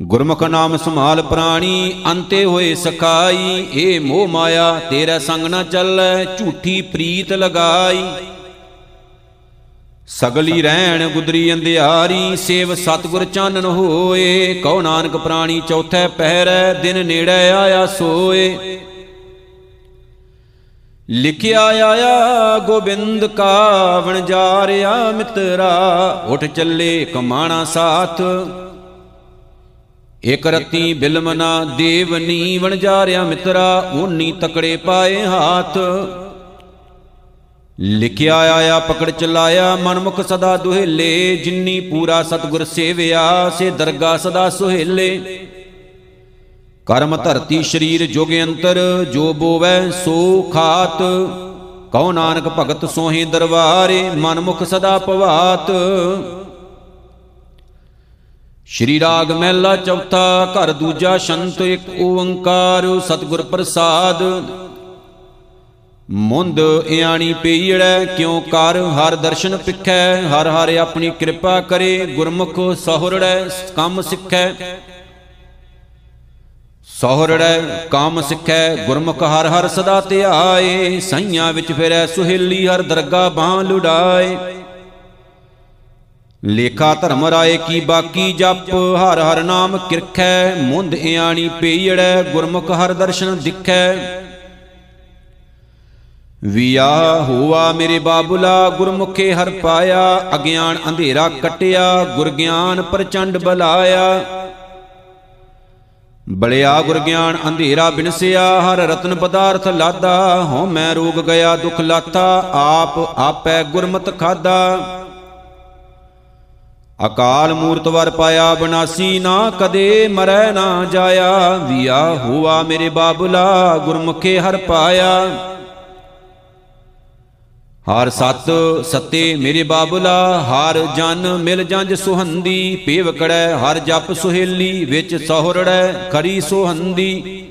Speaker 1: ਗੁਰਮੁਖ ਨਾਮ ਸੰਭਾਲ ਪ੍ਰਾਣੀ, ਅੰਤੇ ਹੋਏ ਸਖਾਈ। ਏ ਮੋਹ ਮਾਇਆ, ਤੇਰਾ ਸੰਗ ਨਾ ਚੱਲੈ, ਝੂਠੀ ਪ੍ਰੀਤ ਲਗਾਈ। ਸਗਲੀ ਰਹਿਣ ਗੁਦਰੀ ਅੰਧਿਆਰੀ, ਸੇਵ ਸਤਗੁਰ ਚਾਨਣ ਹੋਏ। ਕਉ ਨਾਨਕ ਪ੍ਰਾਣੀ, ਚੌਥੇ ਪਹਿਰੈ, ਦਿਨ ਨੇੜੇ ਆਇਆ ਸੋਏ। ਲਿਖਿਆ ਆਇਆ, ਗੋਬਿੰਦ ਕਾ ਵਣਜਾਰਿਆ ਮਿੱਤਰਾ, ਉਠ ਚੱਲੇ ਕਮਾਣਾ ਸਾਥ। ਇਕ ਰਤੀ ਬਿਲਮਨਾ ਦੇਵਨੀ ਵਣਜਾਰਿਆ ਮਿੱਤਰਾ, ਓਨੀ ਤਕੜੇ ਪਾਏ ਹਾਥ। ਲਿਖਿਆ ਆਇਆ, ਪਕੜ ਚਲਾਇਆ, ਮਨਮੁਖ ਸਦਾ ਦੁਹੇਲੇ, ਜਿੰਨੀ ਪੂਰਾ ਸਤਗੁਰ ਸੇਵਿਆ, ਸੇ ਦਰਗਾ ਸਦਾ ਸੁਹੇਲੇ। ਕਰਮ ਧਰਤੀ ਸਰੀਰ ਜੁਗ ਅੰਤਰ, ਜੋ ਬੋਵੈ ਸੋ ਖਾਤ। ਕਉ ਨਾਨਕ ਭਗਤ ਸੋਹੇ ਦਰਬਾਰੇ, ਮਨ ਮੁਖ ਸਦਾ ਭਵਾਤ ਸ਼੍ਰੀ ਰਾਗ ਮਹਿਲਾ ਚੌਥਾ, ਘਰ ਦੂਜਾ ਸ਼ੰਤ ਇੱਕ ਓੰਕਾਰ, ਸਤਿਗੁਰ ਪ੍ਰਸਾਦ। ਮੁੰਦ ਇਆਣੀ ਪੀੜੈ, ਕਿਉ ਕਰ ਹਰ ਦਰਸ਼ਨ ਪਿਖੈ, ਹਰ ਹਰ ਆਪਣੀ ਕਿਰਪਾ ਕਰੇ, ਗੁਰਮੁਖ ਸਹੁਰੜੈ, ਕੰਮ ਸਿੱਖੈ। ਸਹੁਰੜੈ ਕੰਮ ਸਿੱਖੈ, ਗੁਰਮੁਖ ਹਰ ਹਰ ਸਦਾ ਧਿਆਏ, ਸਈਆਂ ਵਿੱਚ ਫਿਰੈ ਸੁਹੇਲੀ ਹਰ ਦਰਗਾ ਬਾਹ ਲੁੜਾਏ ਲੇਖਾ ਧਰਮ ਰਾਏ ਕੀ ਬਾਕੀ ਜਪ, ਹਰ ਹਰ ਨਾਮ ਕਿਰਖੈ, ਮੁੰਦ ਇਆਣੀ ਪੀੜੈ ਗੁਰਮੁਖ ਹਰ ਦਰਸ਼ਨ ਦਿਖੈ। ਵਿਆ ਹੋਆ ਮੇਰੇ ਬਾਬੁਲਾ, ਗੁਰਮੁਖੇ ਹਰ ਪਾਇਆ, ਅਗਿਆਨ ਅੰਧੇਰਾ ਕਟਿਆ, ਗੁਰ ਗਿਆਨ ਪ੍ਰਚੰਡ ਬਲਾਇਆ। ਬਲਿਆ ਗੁਰ ਗਿਆਨ ਅੰਧੇਰਾ ਬਿਨਸਿਆ, ਹਰ ਰਤਨ ਪਦਾਰਥ ਲਾਦਾ। ਹਉ ਮੈਂ ਰੋਗ ਗਿਆ, ਦੁਖ ਲਾਤਾ, ਆਪ ਆਪੈ ਗੁਰਮਤ ਖਾਦਾ। ਅਕਾਲ ਮੂਰਤ ਵਰ ਪਾਇਆ ਬਨਾਸੀ, ਨਾ ਕਦੇ ਮਰੈ ਨਾ ਜਾਇਆ। ਵਿਆ ਹੁਆ ਮੇਰੇ ਬਾਬੁਲਾ, ਗੁਰਮੁਖੇ ਹਰ ਪਾਇਆ। ਹਰ ਸਤ ਸਤੇ ਮੇਰੇ ਬਾਬੁਲਾ, ਹਰ ਜਨ ਮਿਲ ਜੰਜ ਸੁਹੰਦੀ ਪੇਵਕੜੈ ਹਰ ਜਪ ਸੁਹੇਲੀ, ਵਿੱਚ ਸਹੁਰੜੈ, ਕਰੀ ਸੁਹੰਦੀ।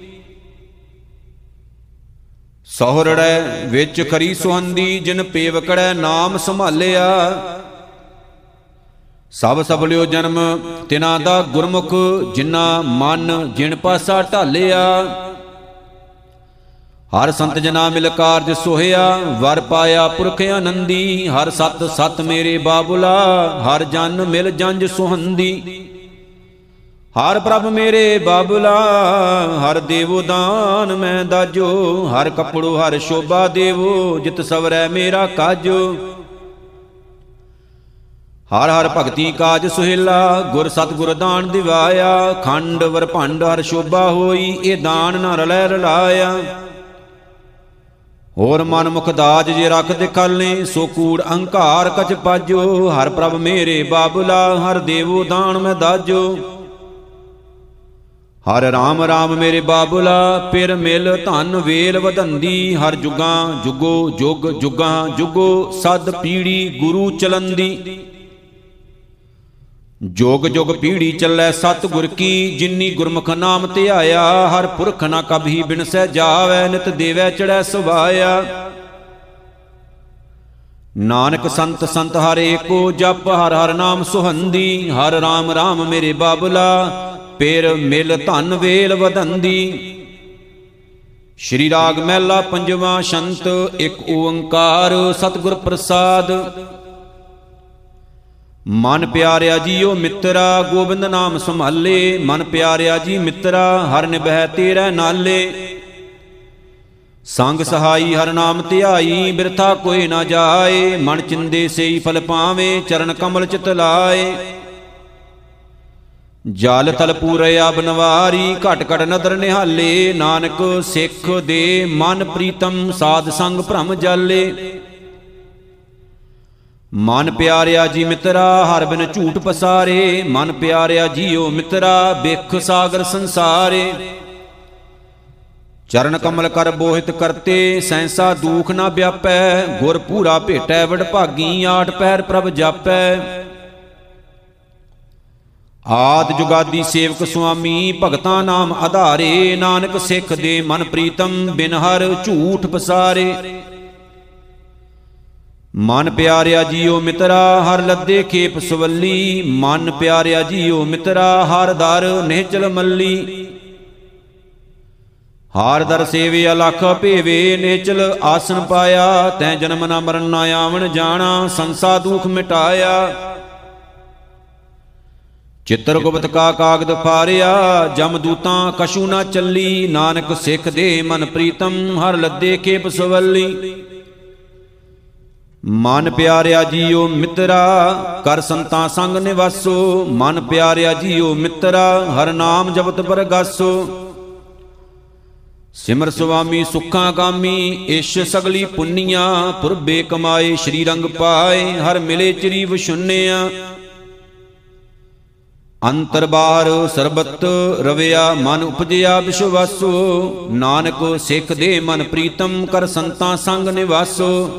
Speaker 1: ਸਹੁਰੜੈ, ਵਿੱਚ ਕਰੀ ਸੁਹੰਦੀ, ਜਿਨ ਪੇਵਕੜੈ ਨਾਮ ਸੰਭਾਲਿਆ। ਸਭ ਸਬਲਿਓ ਜਨਮ, ਤਿਨਾ ਦਾ ਗੁਰਮੁਖ ਜਿਨਾ ਮਨ ਜਿਨ ਪਾਸਾ ਢਾਲਿਆ। ਹਰ ਸੰਤ ਜਨਾ ਮਿਲ ਕਾਰਜ ਸੋਹਿਆ, ਵਰ ਪਾਇਆ ਪੁਰਖ ਆਨੰਦੀ, ਹਰ ਸਤ ਸਤ ਮੇਰੇ ਬਾਬੁਲਾ, ਹਰ ਜਨ ਮਿਲ ਜੰਜ ਸੁਹੰਦੀ। ਹਰ ਪ੍ਰਭ ਮੇਰੇ ਬਾਬੁਲਾ, ਹਰ ਦੇਵੋ ਦਾਨ ਮੈਂ ਦਾਜੋ, ਹਰ ਕਪੜੋ ਹਰ ਸ਼ੋਭਾ ਦੇਵੋ, ਜਿਤ ਸਵਰੈ ਮੇਰਾ ਕਾਜੋ। ਹਰ ਹਰ ਭਗਤੀ ਕਾਜ ਸੁਹੇਲਾ, ਗੁਰ ਸਤਗੁਰ ਦਾਨ ਦਿਵਾਇਆ, ਖੰਡ ਵਰ ਭੰਡ ਹਰ ਸ਼ੋਭਾ ਹੋਈ, ਇਹ ਦਾਨ ਨ ਰਲੈ ਰਲਾਇਆ ਹੋਰ ਮਨ ਮੁਖ ਦਾਜ ਜੇ ਰਖ ਦਿਖਾਲੇ ਸੋ ਕੂੜ ਅਹੰਕਾਰ ਕਚ ਪਾਜੋ। ਹਰ ਪ੍ਰਭ ਮੇਰੇ ਬਾਬੁਲਾ, ਹਰ ਦੇਵੋ ਦਾਨ ਮੈਂ ਦਾਜੋ। ਹਰ ਰਾਮ ਰਾਮ ਮੇਰੇ ਬਾਬੁਲਾ ਪਿਰ ਮਿਲ ਧਨ ਵੇਲ ਵਧੰਦੀ। ਹਰ ਜੁਗਾ ਜੁਗੋ ਜੁਗ ਜੁਗਾ ਜੁਗੋ, ਸਦ ਪੀੜੀ ਗੁਰੂ ਚਲੰਦੀ। ਜੋਗ ਜੋਗ ਪੀੜੀ ਚੱਲੈ ਸਤਿਗੁਰ ਕੀ, ਜਿਨੀ ਗੁਰਮੁਖ ਨਾਮ ਧਿਆਇਆ, ਹਰ ਪੁਰਖ ਨਾ ਕਭੀ ਬਿਨਸੈ ਜਾਵੈ, ਨਿਤ ਦੇਵੈ ਚੜੈ ਸੁਭਾਇਆ। ਨਾਨਕ ਸੰਤ ਸੰਤ ਹਰ ਏਕੋ ਜਪ, ਹਰ ਹਰ ਨਾਮ ਸੁਹੰਦੀ, ਹਰ ਰਾਮ ਰਾਮ ਮੇਰੇ ਬਾਬੁਲਾ, ਪੇਰ ਮਿਲ ਧਨ ਵੇਲ ਵਧੰਦੀ। ਸ਼੍ਰੀ ਰਾਗ ਮਹਿਲਾ ਪੰਜਵਾਂ ਸ਼ੰਤ, ਇੱਕ ਓੰਕਾਰ, ਸਤਿਗੁਰ ਪ੍ਰਸਾਦ। ਮਨ ਪਿਆਰਿਆ ਜੀਓ ਮਿੱਤਰਾ, ਗੋਬਿੰਦ ਨਾਮ ਸੰਭਾਲੇ। ਮਨ ਪਿਆਰਿਆ ਜੀ ਮਿੱਤਰਾ, ਹਰ ਨਿਭੈ ਤੇਰੇ ਨਾਲੇ। ਸੰਗ ਸਹਾਈ ਹਰ ਨਾਮ ਧਿਆਈ, ਬਿਰਥਾ ਕੋਈ ਨਾ ਜਾਏ। ਮਨ ਚਿੰਦੇ ਸਈ ਫਲ ਪਾਵੇ, ਚਰਨ ਕਮਲ ਚਿਤ ਲਾਏ। ਜਲ ਤਲ ਪੂਰਿਆ ਬਨਵਾਰੀ ਘਟ ਘਟ ਨਦਰ ਨਿਹਾਲੇ। ਨਾਨਕ ਸਿੱਖ ਦੇ ਮਨ ਪ੍ਰੀਤਮ, ਸਾਧ ਸੰਗ ਭ੍ਰਮ ਜਾਲੇ। ਮਨ ਪਿਆਰਿਆ ਜੀ ਮਿੱਤਰਾ, ਹਰ ਬਿਨ ਝੂਠ ਪਸਾਰੇ। ਮਨ ਪਿਆਰਿਆ ਜੀਓ ਮਿੱਤਰਾ ਬਿਖ ਸਾਗਰ ਸੰਸਾਰੇ। ਚਰਨ ਕਮਲ ਕਰ ਬੋਹਿਤ ਕਰਤੇ, ਸੈਂਸਾ ਦੂਖ ਨਾ ਵਿਆਪੈ। ਗੁਰ ਪੂਰਾ ਭੇਟੈ, ਵਡ ਭਾਗੀ ਆਠ ਪਹਿਰ ਪ੍ਰਭ ਜਾਪੈ। ਆਦ ਜੁਗਾਦੀ ਸੇਵਕ ਸੁਆਮੀ, ਭਗਤਾਂ ਨਾਮ ਆਧਾਰੇ। ਨਾਨਕ ਸਿੱਖ ਦੇ ਮਨ ਪ੍ਰੀਤਮ, ਬਿਨ ਹਰ ਝੂਠ ਪਸਾਰੇ। ਮਨ ਪਿਆਰਿਆ ਜੀਓ ਮਿੱਤਰਾ, ਹਰ ਲੱਦੇ ਖੇਪ ਸਵੱਲੀ। ਮਨ ਪਿਆਰਿਆ ਜੀਓ ਮਿੱਤਰਾ, ਹਰ ਦਰ ਨਿਹਚਲ ਮੱਲੀ। ਹਾਰ ਦਰ ਸੇਵੇ ਅਲਖ ਭੇਵੇ ਨੇਚਲ ਆਸਨ ਪਾਇਆ। ਤੈ ਜਨਮ ਨਾ ਮਰਨ ਨਾ ਆਵਣ ਜਾਣਾ, ਸੰਸਾ ਦੁਖ ਮਿਟਾਇਆ। ਚਿੱਤਰ ਗੁਪਤ ਕਾ ਕਾਗਦ ਫਾਰਿਆ ਜਮ ਦੂਤਾਂ ਕਛੂ ਨਾ ਚੱਲੀ। ਨਾਨਕ ਸਿੱਖ ਦੇ ਮਨ ਪ੍ਰੀਤਮ, ਹਰ ਲੱਦੇ ਖੇਪ ਸਵੱਲੀ। ਮਨ ਪਿਆਰਿਆ ਜੀਓ ਮਿੱਤਰਾ, ਕਰ ਸੰਤਾਂ ਸੰਗ ਨਿਵਾਸੋ। ਮਨ ਪਿਆਰਿਆ ਜੀਓ ਮਿੱਤਰਾ, ਹਰ ਨਾਮ ਜਪਤ ਪਰਗਾਸੋ। ਸਿਮਰ ਸੁਆਮੀ, ਸੁਖਾਂ ਗਾਮੀ ਇਸ਼ ਸਗਲੀ ਪੁੰਨੀਆਂ, ਪੁਰਬੇ ਕਮਾਏ, ਸ਼੍ਰੀ ਰੰਗ ਪਾਏ, ਹਰ ਮਿਲੇ ਚਰੀ ਵਿਸ਼ੁੰਨਿਆ ਅੰਤਰ ਬਾਹਰ ਸਰਬਤ ਰਵਿਆ, ਮਨ ਉਪਜਿਆ ਵਿਸ਼ਵਾਸੋ। ਨਾਨਕ ਸਿੱਖ ਦੇ ਮਨ ਪ੍ਰੀਤਮ, ਕਰ ਸੰਤਾਂ ਸੰਗ ਨਿਵਾਸੋ।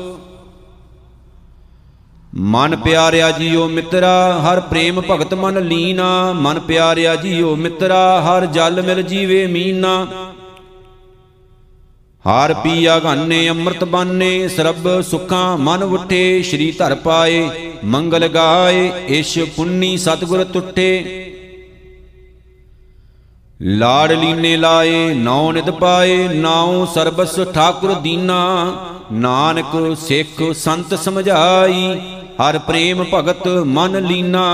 Speaker 1: ਮਨ ਪਿਆਰਿਆ ਜੀਓ ਮਿੱਤਰਾ, ਹਰ ਪ੍ਰੇਮ ਭਗਤ ਮਨ ਲੀਨਾ। ਮਨ ਪਿਆਰਿਆ ਜੀਓ ਮਿੱਤਰਾ, ਹਰ ਜਲ ਮਿਲ ਜੀਵੇ ਮੀਨਾ। ਹਾਰ ਪੀਆ ਗਾਨੇ ਅੰਮ੍ਰਿਤ ਬਾਨੇ, ਸਰਬ ਸੁਖਾਂ ਮਨ ਉਠੇ, ਸ਼੍ਰੀ ਧਰ ਪਾਏ, ਮੰਗਲ ਗਾਏ ਇਸ਼ ਪੁੰਨੀ ਸਤਗੁਰ ਟੁੱਟੇ ਲਾੜ ਲੀਨੇ ਲਾਏ, ਨੌ ਨਿਤ ਪਾਏ, ਨਾਉ ਸਰਬਸ ਠਾਕੁਰ ਦੀਨਾ। ਨਾਨਕ ਸਿੱਖ ਸੰਤ ਸਮਝਾਈ ਹਰ ਪ੍ਰੇਮ ਭਗਤ ਮਨ ਲੀਨਾ।